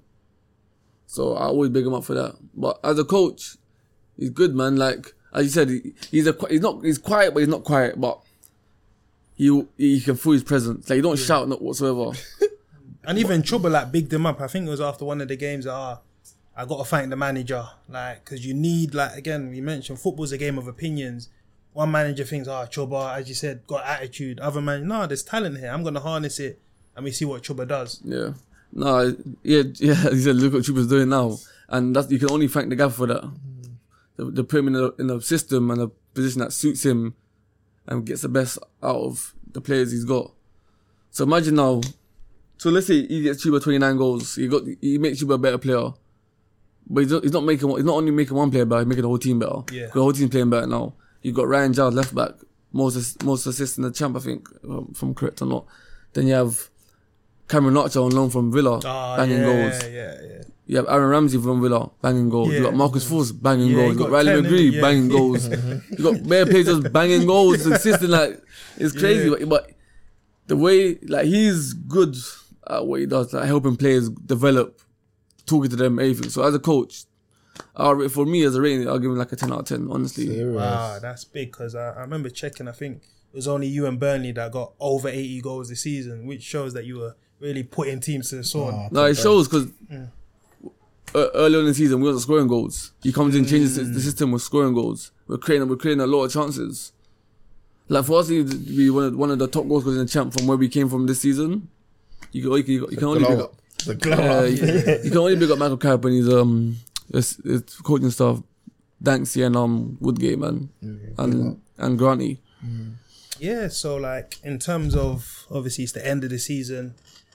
So I always big him up for that. But as a coach, he's good, man. Like as you said, he, he's a he's not he's quiet, but he's not quiet. But he he can feel his presence. Like he don't shout, not whatsoever. (laughs) And even Chuba like bigged him up. I think it was after one of the games ah, I got to thank the manager, like because you need like again we mentioned football's a game of opinions. One manager thinks ah Chuba, as you said, got attitude. Other man, no, there's talent here. I'm gonna harness it, and we see what Chuba does. Yeah. No, yeah, yeah. (laughs) He said, look what Chuba's doing now. And that's, you can only thank the guy for that. They, they put him in a, in system and a position that suits him and gets the best out of the players he's got. So imagine now, so let's say he gets Chuba 29 goals. He got, he makes Chuba a better player. But he's not, he's not making, he's not only making one player better, he's making the whole team better. Yeah. The whole team's playing better now. You've got Ryan Giles left back, most, most assists in the champ, I think, um, if I'm correct or not. Then you have Cameron Archer on loan from Villa, Ah, banging yeah, goals. yeah, yeah. Yeah. You have Aaron Ramsey from Villa, banging goals. You Yeah. got Marcus Forss, banging Yeah, goals. you You got, got Riley McGree, yeah. banging goals. (laughs) you got bare players just banging goals, assisting like it's (laughs) crazy. But, but the way like he's good at what he does, like helping players develop, talking to them, everything. So as a coach, I'll, for me as a rating, I'll give him like a ten out of ten. Honestly, Serious. Wow, that's big because I, I remember checking. I think it was only you and Burnley that got over 80 goals this season, which shows that you were really putting teams to the sword. Ah, no, it shows because early on in the season we wasn't scoring goals. He comes in, changes the- the mm. system with scoring goals. We're creating, we're creating a lot of chances. Like for us to be one of, one of the top goal scorers in the champ from where we came from this season, you can, you can, you can only Glow pick up. up. The glow Yeah, up. you, you can only pick up Michael Carrick when he's um his, his coaching staff, Danksy and um Woodgate man, and and Granty. Yeah, so like in terms of obviously it's the end of the season.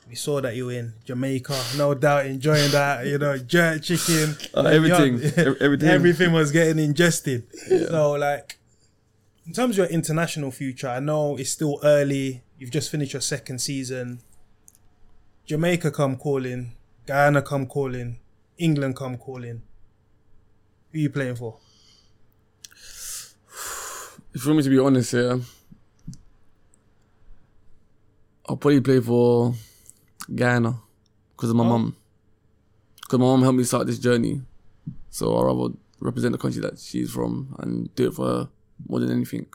We saw that you were in Jamaica, no doubt enjoying that, you know, jerk chicken, Uh, everything, Yeah. everything. everything was getting ingested. So like in terms of your international future, I know it's still early. You've just finished your second season. Jamaica come calling, Guyana come calling, England come calling. Who you playing for? If you want me to be honest, yeah, I'll probably play for Guyana because of my Oh. mum. Because my mum helped me start this journey, so I'd rather represent the country that she's from and do it for her more than anything.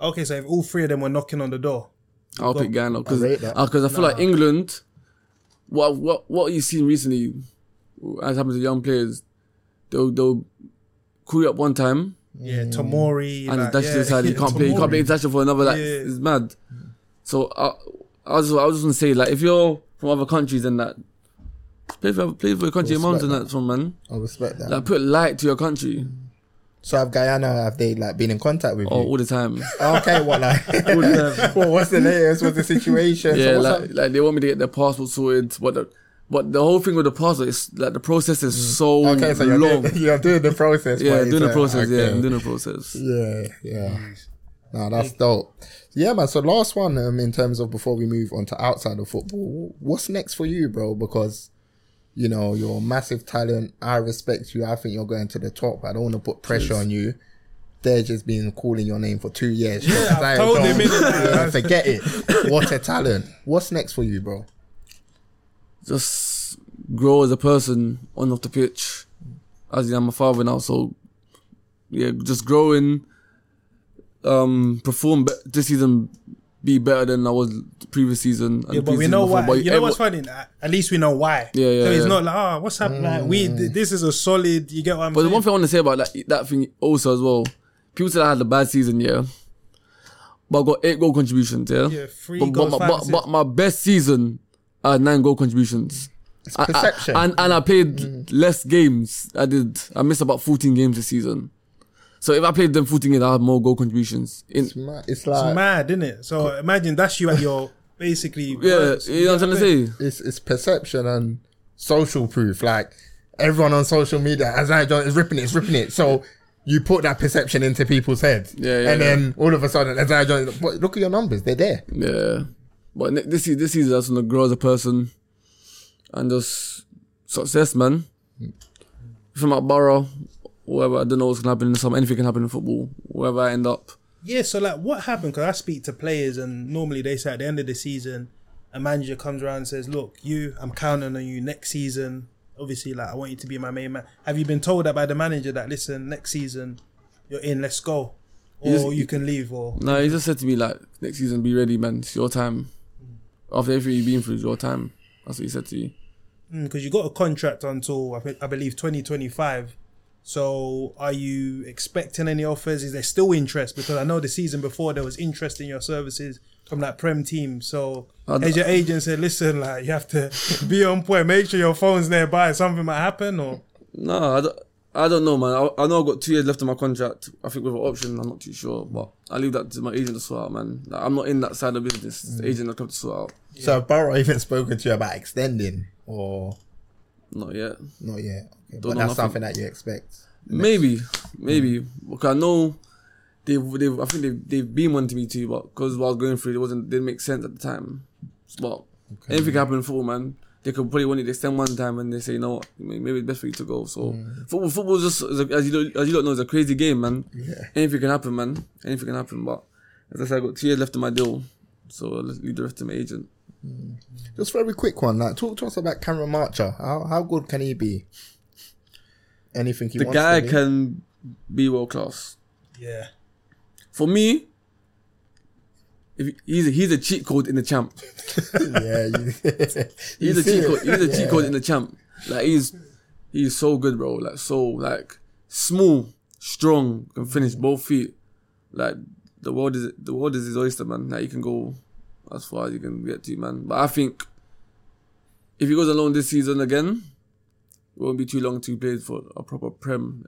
Okay, so if all three of them were knocking on the door, I'll got- pick Guyana I rate because I feel like England, what what what you seen recently, as happens to young players, they'll they'll call you up one time Yeah, Tomori. and like, that's yeah, how you can't play. You can't play international for another. Like Yeah. it's mad. So I, I was I was just gonna say like if you're from other countries and that. Play for play for your country, your moms and that from man. I respect that. Like put light to your country so have Guyana have they like been in contact with oh, you? all the time. okay, what like? (laughs) (laughs) well, what's the latest? What's the situation? yeah, so like like they want me to get their passport sorted, but the but the whole thing with the passport is like the process is so Mm. Okay, so you're long. doing, (laughs) you're doing the process. yeah, doing the process. Yeah. I'm doing the process. Yeah, yeah. No, that's dope. Yeah, man. So last one, um, in terms of before we move on to outside of football, what's next for you, bro? Because you know you're a massive talent. I respect you. I think you're going to the top. I don't want to put pressure on you. They're just been calling your name for two years. Yeah, I've told him, yeah, (laughs) forget it. What a talent. What's next for you, bro? Just grow as a person on off the pitch. As you know, I'm a father now, so yeah, just growing. Um, perform this season, be better than I was the previous season. and Yeah, the but we know why. before. You know what's funny? At least we know why. Yeah, yeah, So it's yeah. not like, oh, what's happening? Like, we, mm. th- this is a solid. You get what I'm But the one thing I want to say about that that thing also as well, people said I had a bad season, yeah. But I got eight goal contributions, yeah. Yeah, three but, goals, but, five but, but my best season, I had nine goal contributions. It's I- I- perception. and and I played mm. less games. I did. I missed about fourteen games this season. So if I played them fourteen games, I had more goal contributions. In it's, mad. it's It's like mad, isn't it? So imagine that's you at your basically. (laughs) yeah, worst. you know what I'm trying to say. it's it's perception and social proof. Like everyone on social media, as I John is ripping it, is ripping it. So you put that perception into people's heads, Yeah, yeah, and then all of a sudden, as I John, but look at your numbers, they're there. Yeah, but this is this is I just want to grow as a person, and just success, man. From at Borough, whatever, I don't know what's gonna happen in the summer. Anything can happen in football. Wherever I end up, Yeah, so like what happened? Because I speak to players, and normally they say at the end of the season, a manager comes around and says, "Look, you, I'm counting on you next season. Obviously, like I want you to be my main man." Have you been told that by the manager that listen, next season you're in, let's go, or Yes. you can leave, or no, he just said to me like, next season, be ready, man. It's your time. After everything you've been through, it's your time. That's what he said to you. Mm, because you got a contract until I, think- I believe 2025. So, are you expecting any offers? Is there still interest? Because I know the season before there was interest in your services from that Prem team. So, Uh, has your agent said, "Listen, like you have to (laughs) be on point. Make sure your phone's nearby. Something might happen." Or No, I don't, I don't know, man. I, I know I've got two years left on my contract. I think with an option, I'm not too sure, but I leave that to my agent to sort out, man. Like, I'm not in that side of business. It's the agent that come to sort out. So have Borough even spoken to you about extending, or Not yet. not yet? Okay, but that's nothing. something that you expect. Maybe, maybe. Because I know they've, they've I think they've, they've been wanting me to, but because what I was going through, it wasn't didn't make sense at the time. But anything can happen in football, man. They could probably want you to extend one time, and they say, you know what, maybe it's best for you to go. So mm. football, football just as you don't, as you don't know, it's a crazy game, man. Yeah. Anything can happen, man. Anything can happen. But as I said, I got two years left in my deal, so I'll leave the rest to my agent. Just very quick one. Like, talk to us about Cameron Archer. How how good can he be? Anything he The wants guy to be? can be world class. yeah, For me, if he's a, he's a cheat code in the champ. (laughs) yeah, you, (laughs) (laughs) He's you a cheat code. He's a cheat code in the champ. Like he's he's so good, bro. Like so like small, strong, can finish both feet. Like the world is the world is his oyster, man. Like you can go as far as you can get to, man. But I think if he goes alone this season again, it won't be too long to play for a proper prem.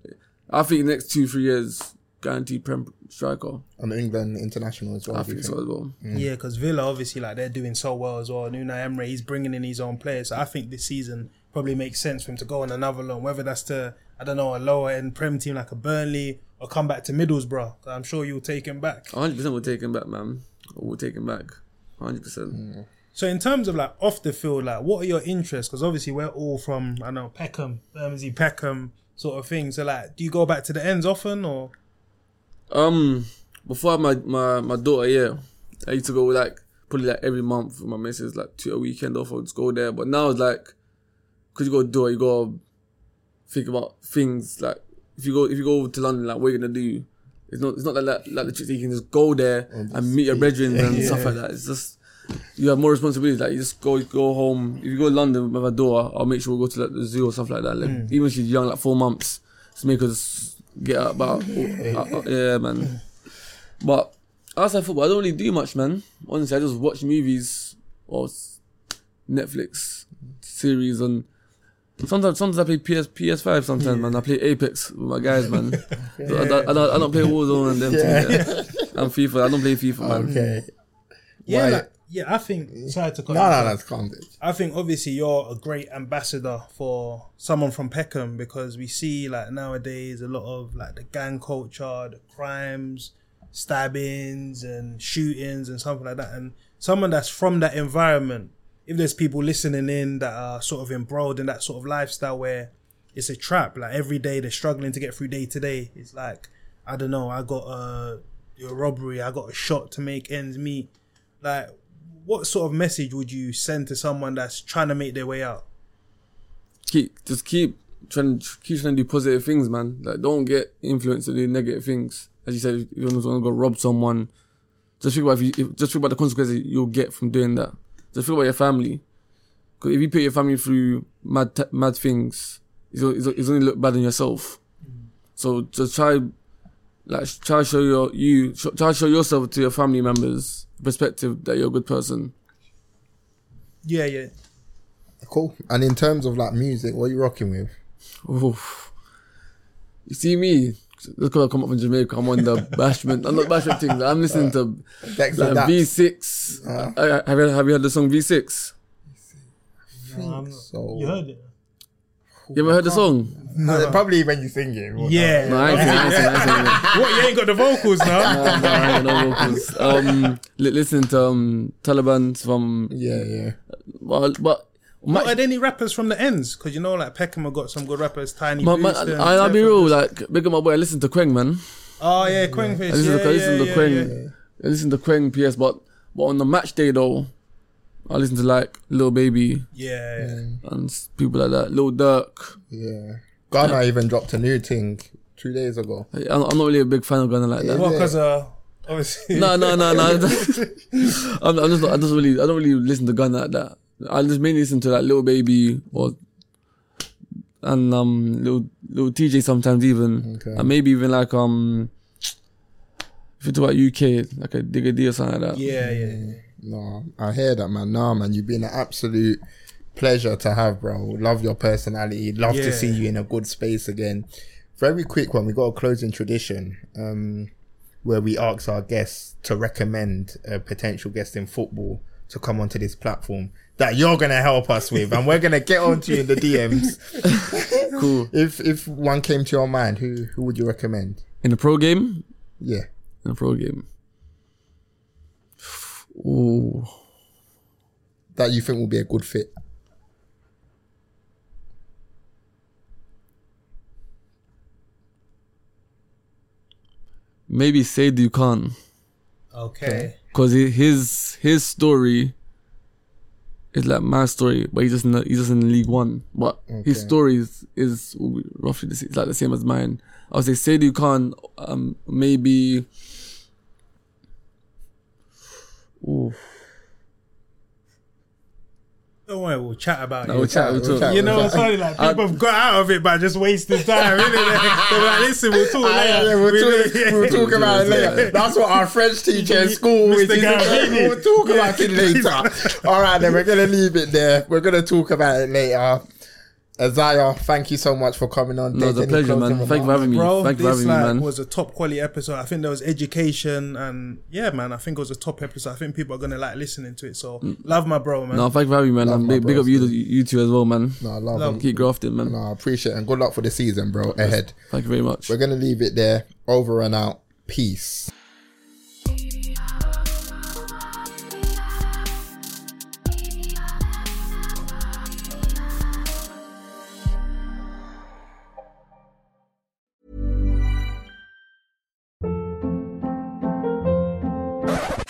I think next two three years guaranteed prem striker. on England international as well. I do you think so as well. Mm. yeah. Because Villa obviously like they're doing so well as well. And Unai Emery he's bringing in his own players. So I think this season probably makes sense for him to go on another loan, whether that's to I don't know a lower end Prem team like a Burnley or come back to Middlesbrough. I'm sure you'll take him back. 100% we'll take him back, man. We'll take him back. 100%. So in terms of like off the field, like what are your interests? Because obviously we're all from I know Peckham, Bermondsey, Peckham sort of thing. So like, do you go back to the ends often or? Um, before my, my, my daughter, yeah, I used to go like probably like every month with my missus, like to a weekend off, I would just go there. But now it's like, cause you got to do it, you got to think about things like if you go if you go to London, like what are you gonna do. It's not it's not that like, like the trick that you can just go there and meet your brethren and (laughs) stuff like that. It's just you have more responsibilities. Like you just go go home. If you go to London with my daughter, I'll make sure we go to like the zoo or stuff like that. Like Mm. even if she's young, like four months, just make her get out about. (laughs) uh, yeah, man. But outside football, I don't really do much, man. Honestly, I just watch movies or Netflix series and. Sometimes, sometimes I play PS PS5. Sometimes, man, I play Apex with my guys, man. So (laughs) I, don't, I, don't, I don't play Warzone and them. Yeah. things, yeah. I'm FIFA. I don't play FIFA, man. Okay. Yeah, like, yeah. I think. Sorry to cut. No, you no, short. no, it's calm. bitch. I think obviously you're a great ambassador for someone from Peckham because we see like nowadays a lot of like the gang culture, the crimes, stabbings and shootings and something like that. And someone that's from that environment, if there's people listening in that are sort of embroiled in that sort of lifestyle where it's a trap, like every day they're struggling to get through day to day. It's like, I don't know, I got a, a robbery, I got a shot to make ends meet. Like, what sort of message would you send to someone that's trying to make their way out? keep just keep trying keep trying to do positive things, man. Like don't get influenced to do negative things. As you said, if you want to go rob someone, just think about if you, if, just think about the consequences you'll get from doing that. Just think about your family. Because if you put your family through mad t- mad things, it's, it's, it's only look bad on yourself. So just try, like try to show your you try to show yourself to your family members perspective that you're a good person. Yeah, yeah. Cool. And in terms of like music, what are you rocking with? Oof. You see me, just because I come up from Jamaica, I'm on the (laughs) bashment. I'm not bashment things. I'm listening to like V6. Uh. Uh, have you have you heard the song V6? So You heard it? You ever heard the song? No, probably when you sing it. Yeah. No, I ain't singing, I ain't singing, I ain't singing (laughs) what? You ain't got the vocals now? No, no, I ain't no vocals. Um, li- listen to um Taliban from Yeah, yeah. well, but. What are there any rappers from the ends? Because you know, like Peckham have got some good rappers. Tiny Man, man, Brewster, I, I'll be real, like, big up my boy, I listen to Kweng, man. Oh yeah, Kwengface. I listen yeah, to, I listen yeah, to yeah, Kweng. yeah. I listen to Kweng PS, but, but on the match day though, I listen to like Lil Baby Yeah, yeah. and s- people like that. Lil Durk. Yeah. Gunna even dropped a new thing two days ago. I'm, I'm not really a big fan of Gunna like that. Well, because uh, (laughs) obviously. No, no, no, no. (laughs) (laughs) I'm, I'm just, I just really, I don't really listen to Gunna like that. I just mainly listen to like Lil Baby or and um Lil little Tjay sometimes even, Okay. and maybe even like um if you talk about UK like a Digga D or something like that. Yeah, yeah. No, I hear that, man. Nah, man, you've been an absolute pleasure to have, bro. Love your personality. Love Yeah. to see you in a good space again. Very quick one. We got a closing tradition um, where we ask our guests to recommend a potential guest in football to come onto this platform that you're gonna help us with, and we're gonna get onto you in the DMs. (laughs) Cool. If if one came to your mind, who who would you recommend? In the pro game, Yeah. in the pro game. Ooh. That you think will be a good fit. Maybe Seydou Khan. Okay. Cause his his story is like my story, but he's just in the, he's just in League One. But his Okay. story is, is roughly the, sa- it's like the same as mine. I would say Seydou Khan, um, maybe. Ooh, Don't worry, we'll chat about no, it. we'll chat. We'll we'll talk. chat. You know, it's funny, like people have got out of it by just wasting time. innit? (laughs) They're like, listen, we'll talk Ah, later. yeah, we'll, talk, Yeah. we'll talk about it later. That's what our French (laughs) teacher in school Mr. always used to say. We'll talk about it later. (laughs) All right, then we're gonna leave it there. We're gonna talk about it later. Isaiah, thank you so much for coming on. No, it's a pleasure, closing man. Thank you for having me. Bro, Thank you for this having me, like man. was a top quality episode. I think there was education and yeah, man. I think it was a top episode. I think people are gonna like listening to it. So mm. love my bro, man. No, thank you for having me, man. Love And big, big up you, you two as well, man. No, I love, Love. it. Keep grafting, man. No, I appreciate it. And good luck for the season, bro. Ahead. Thank you very much. We're gonna leave it there. Over and out. Peace.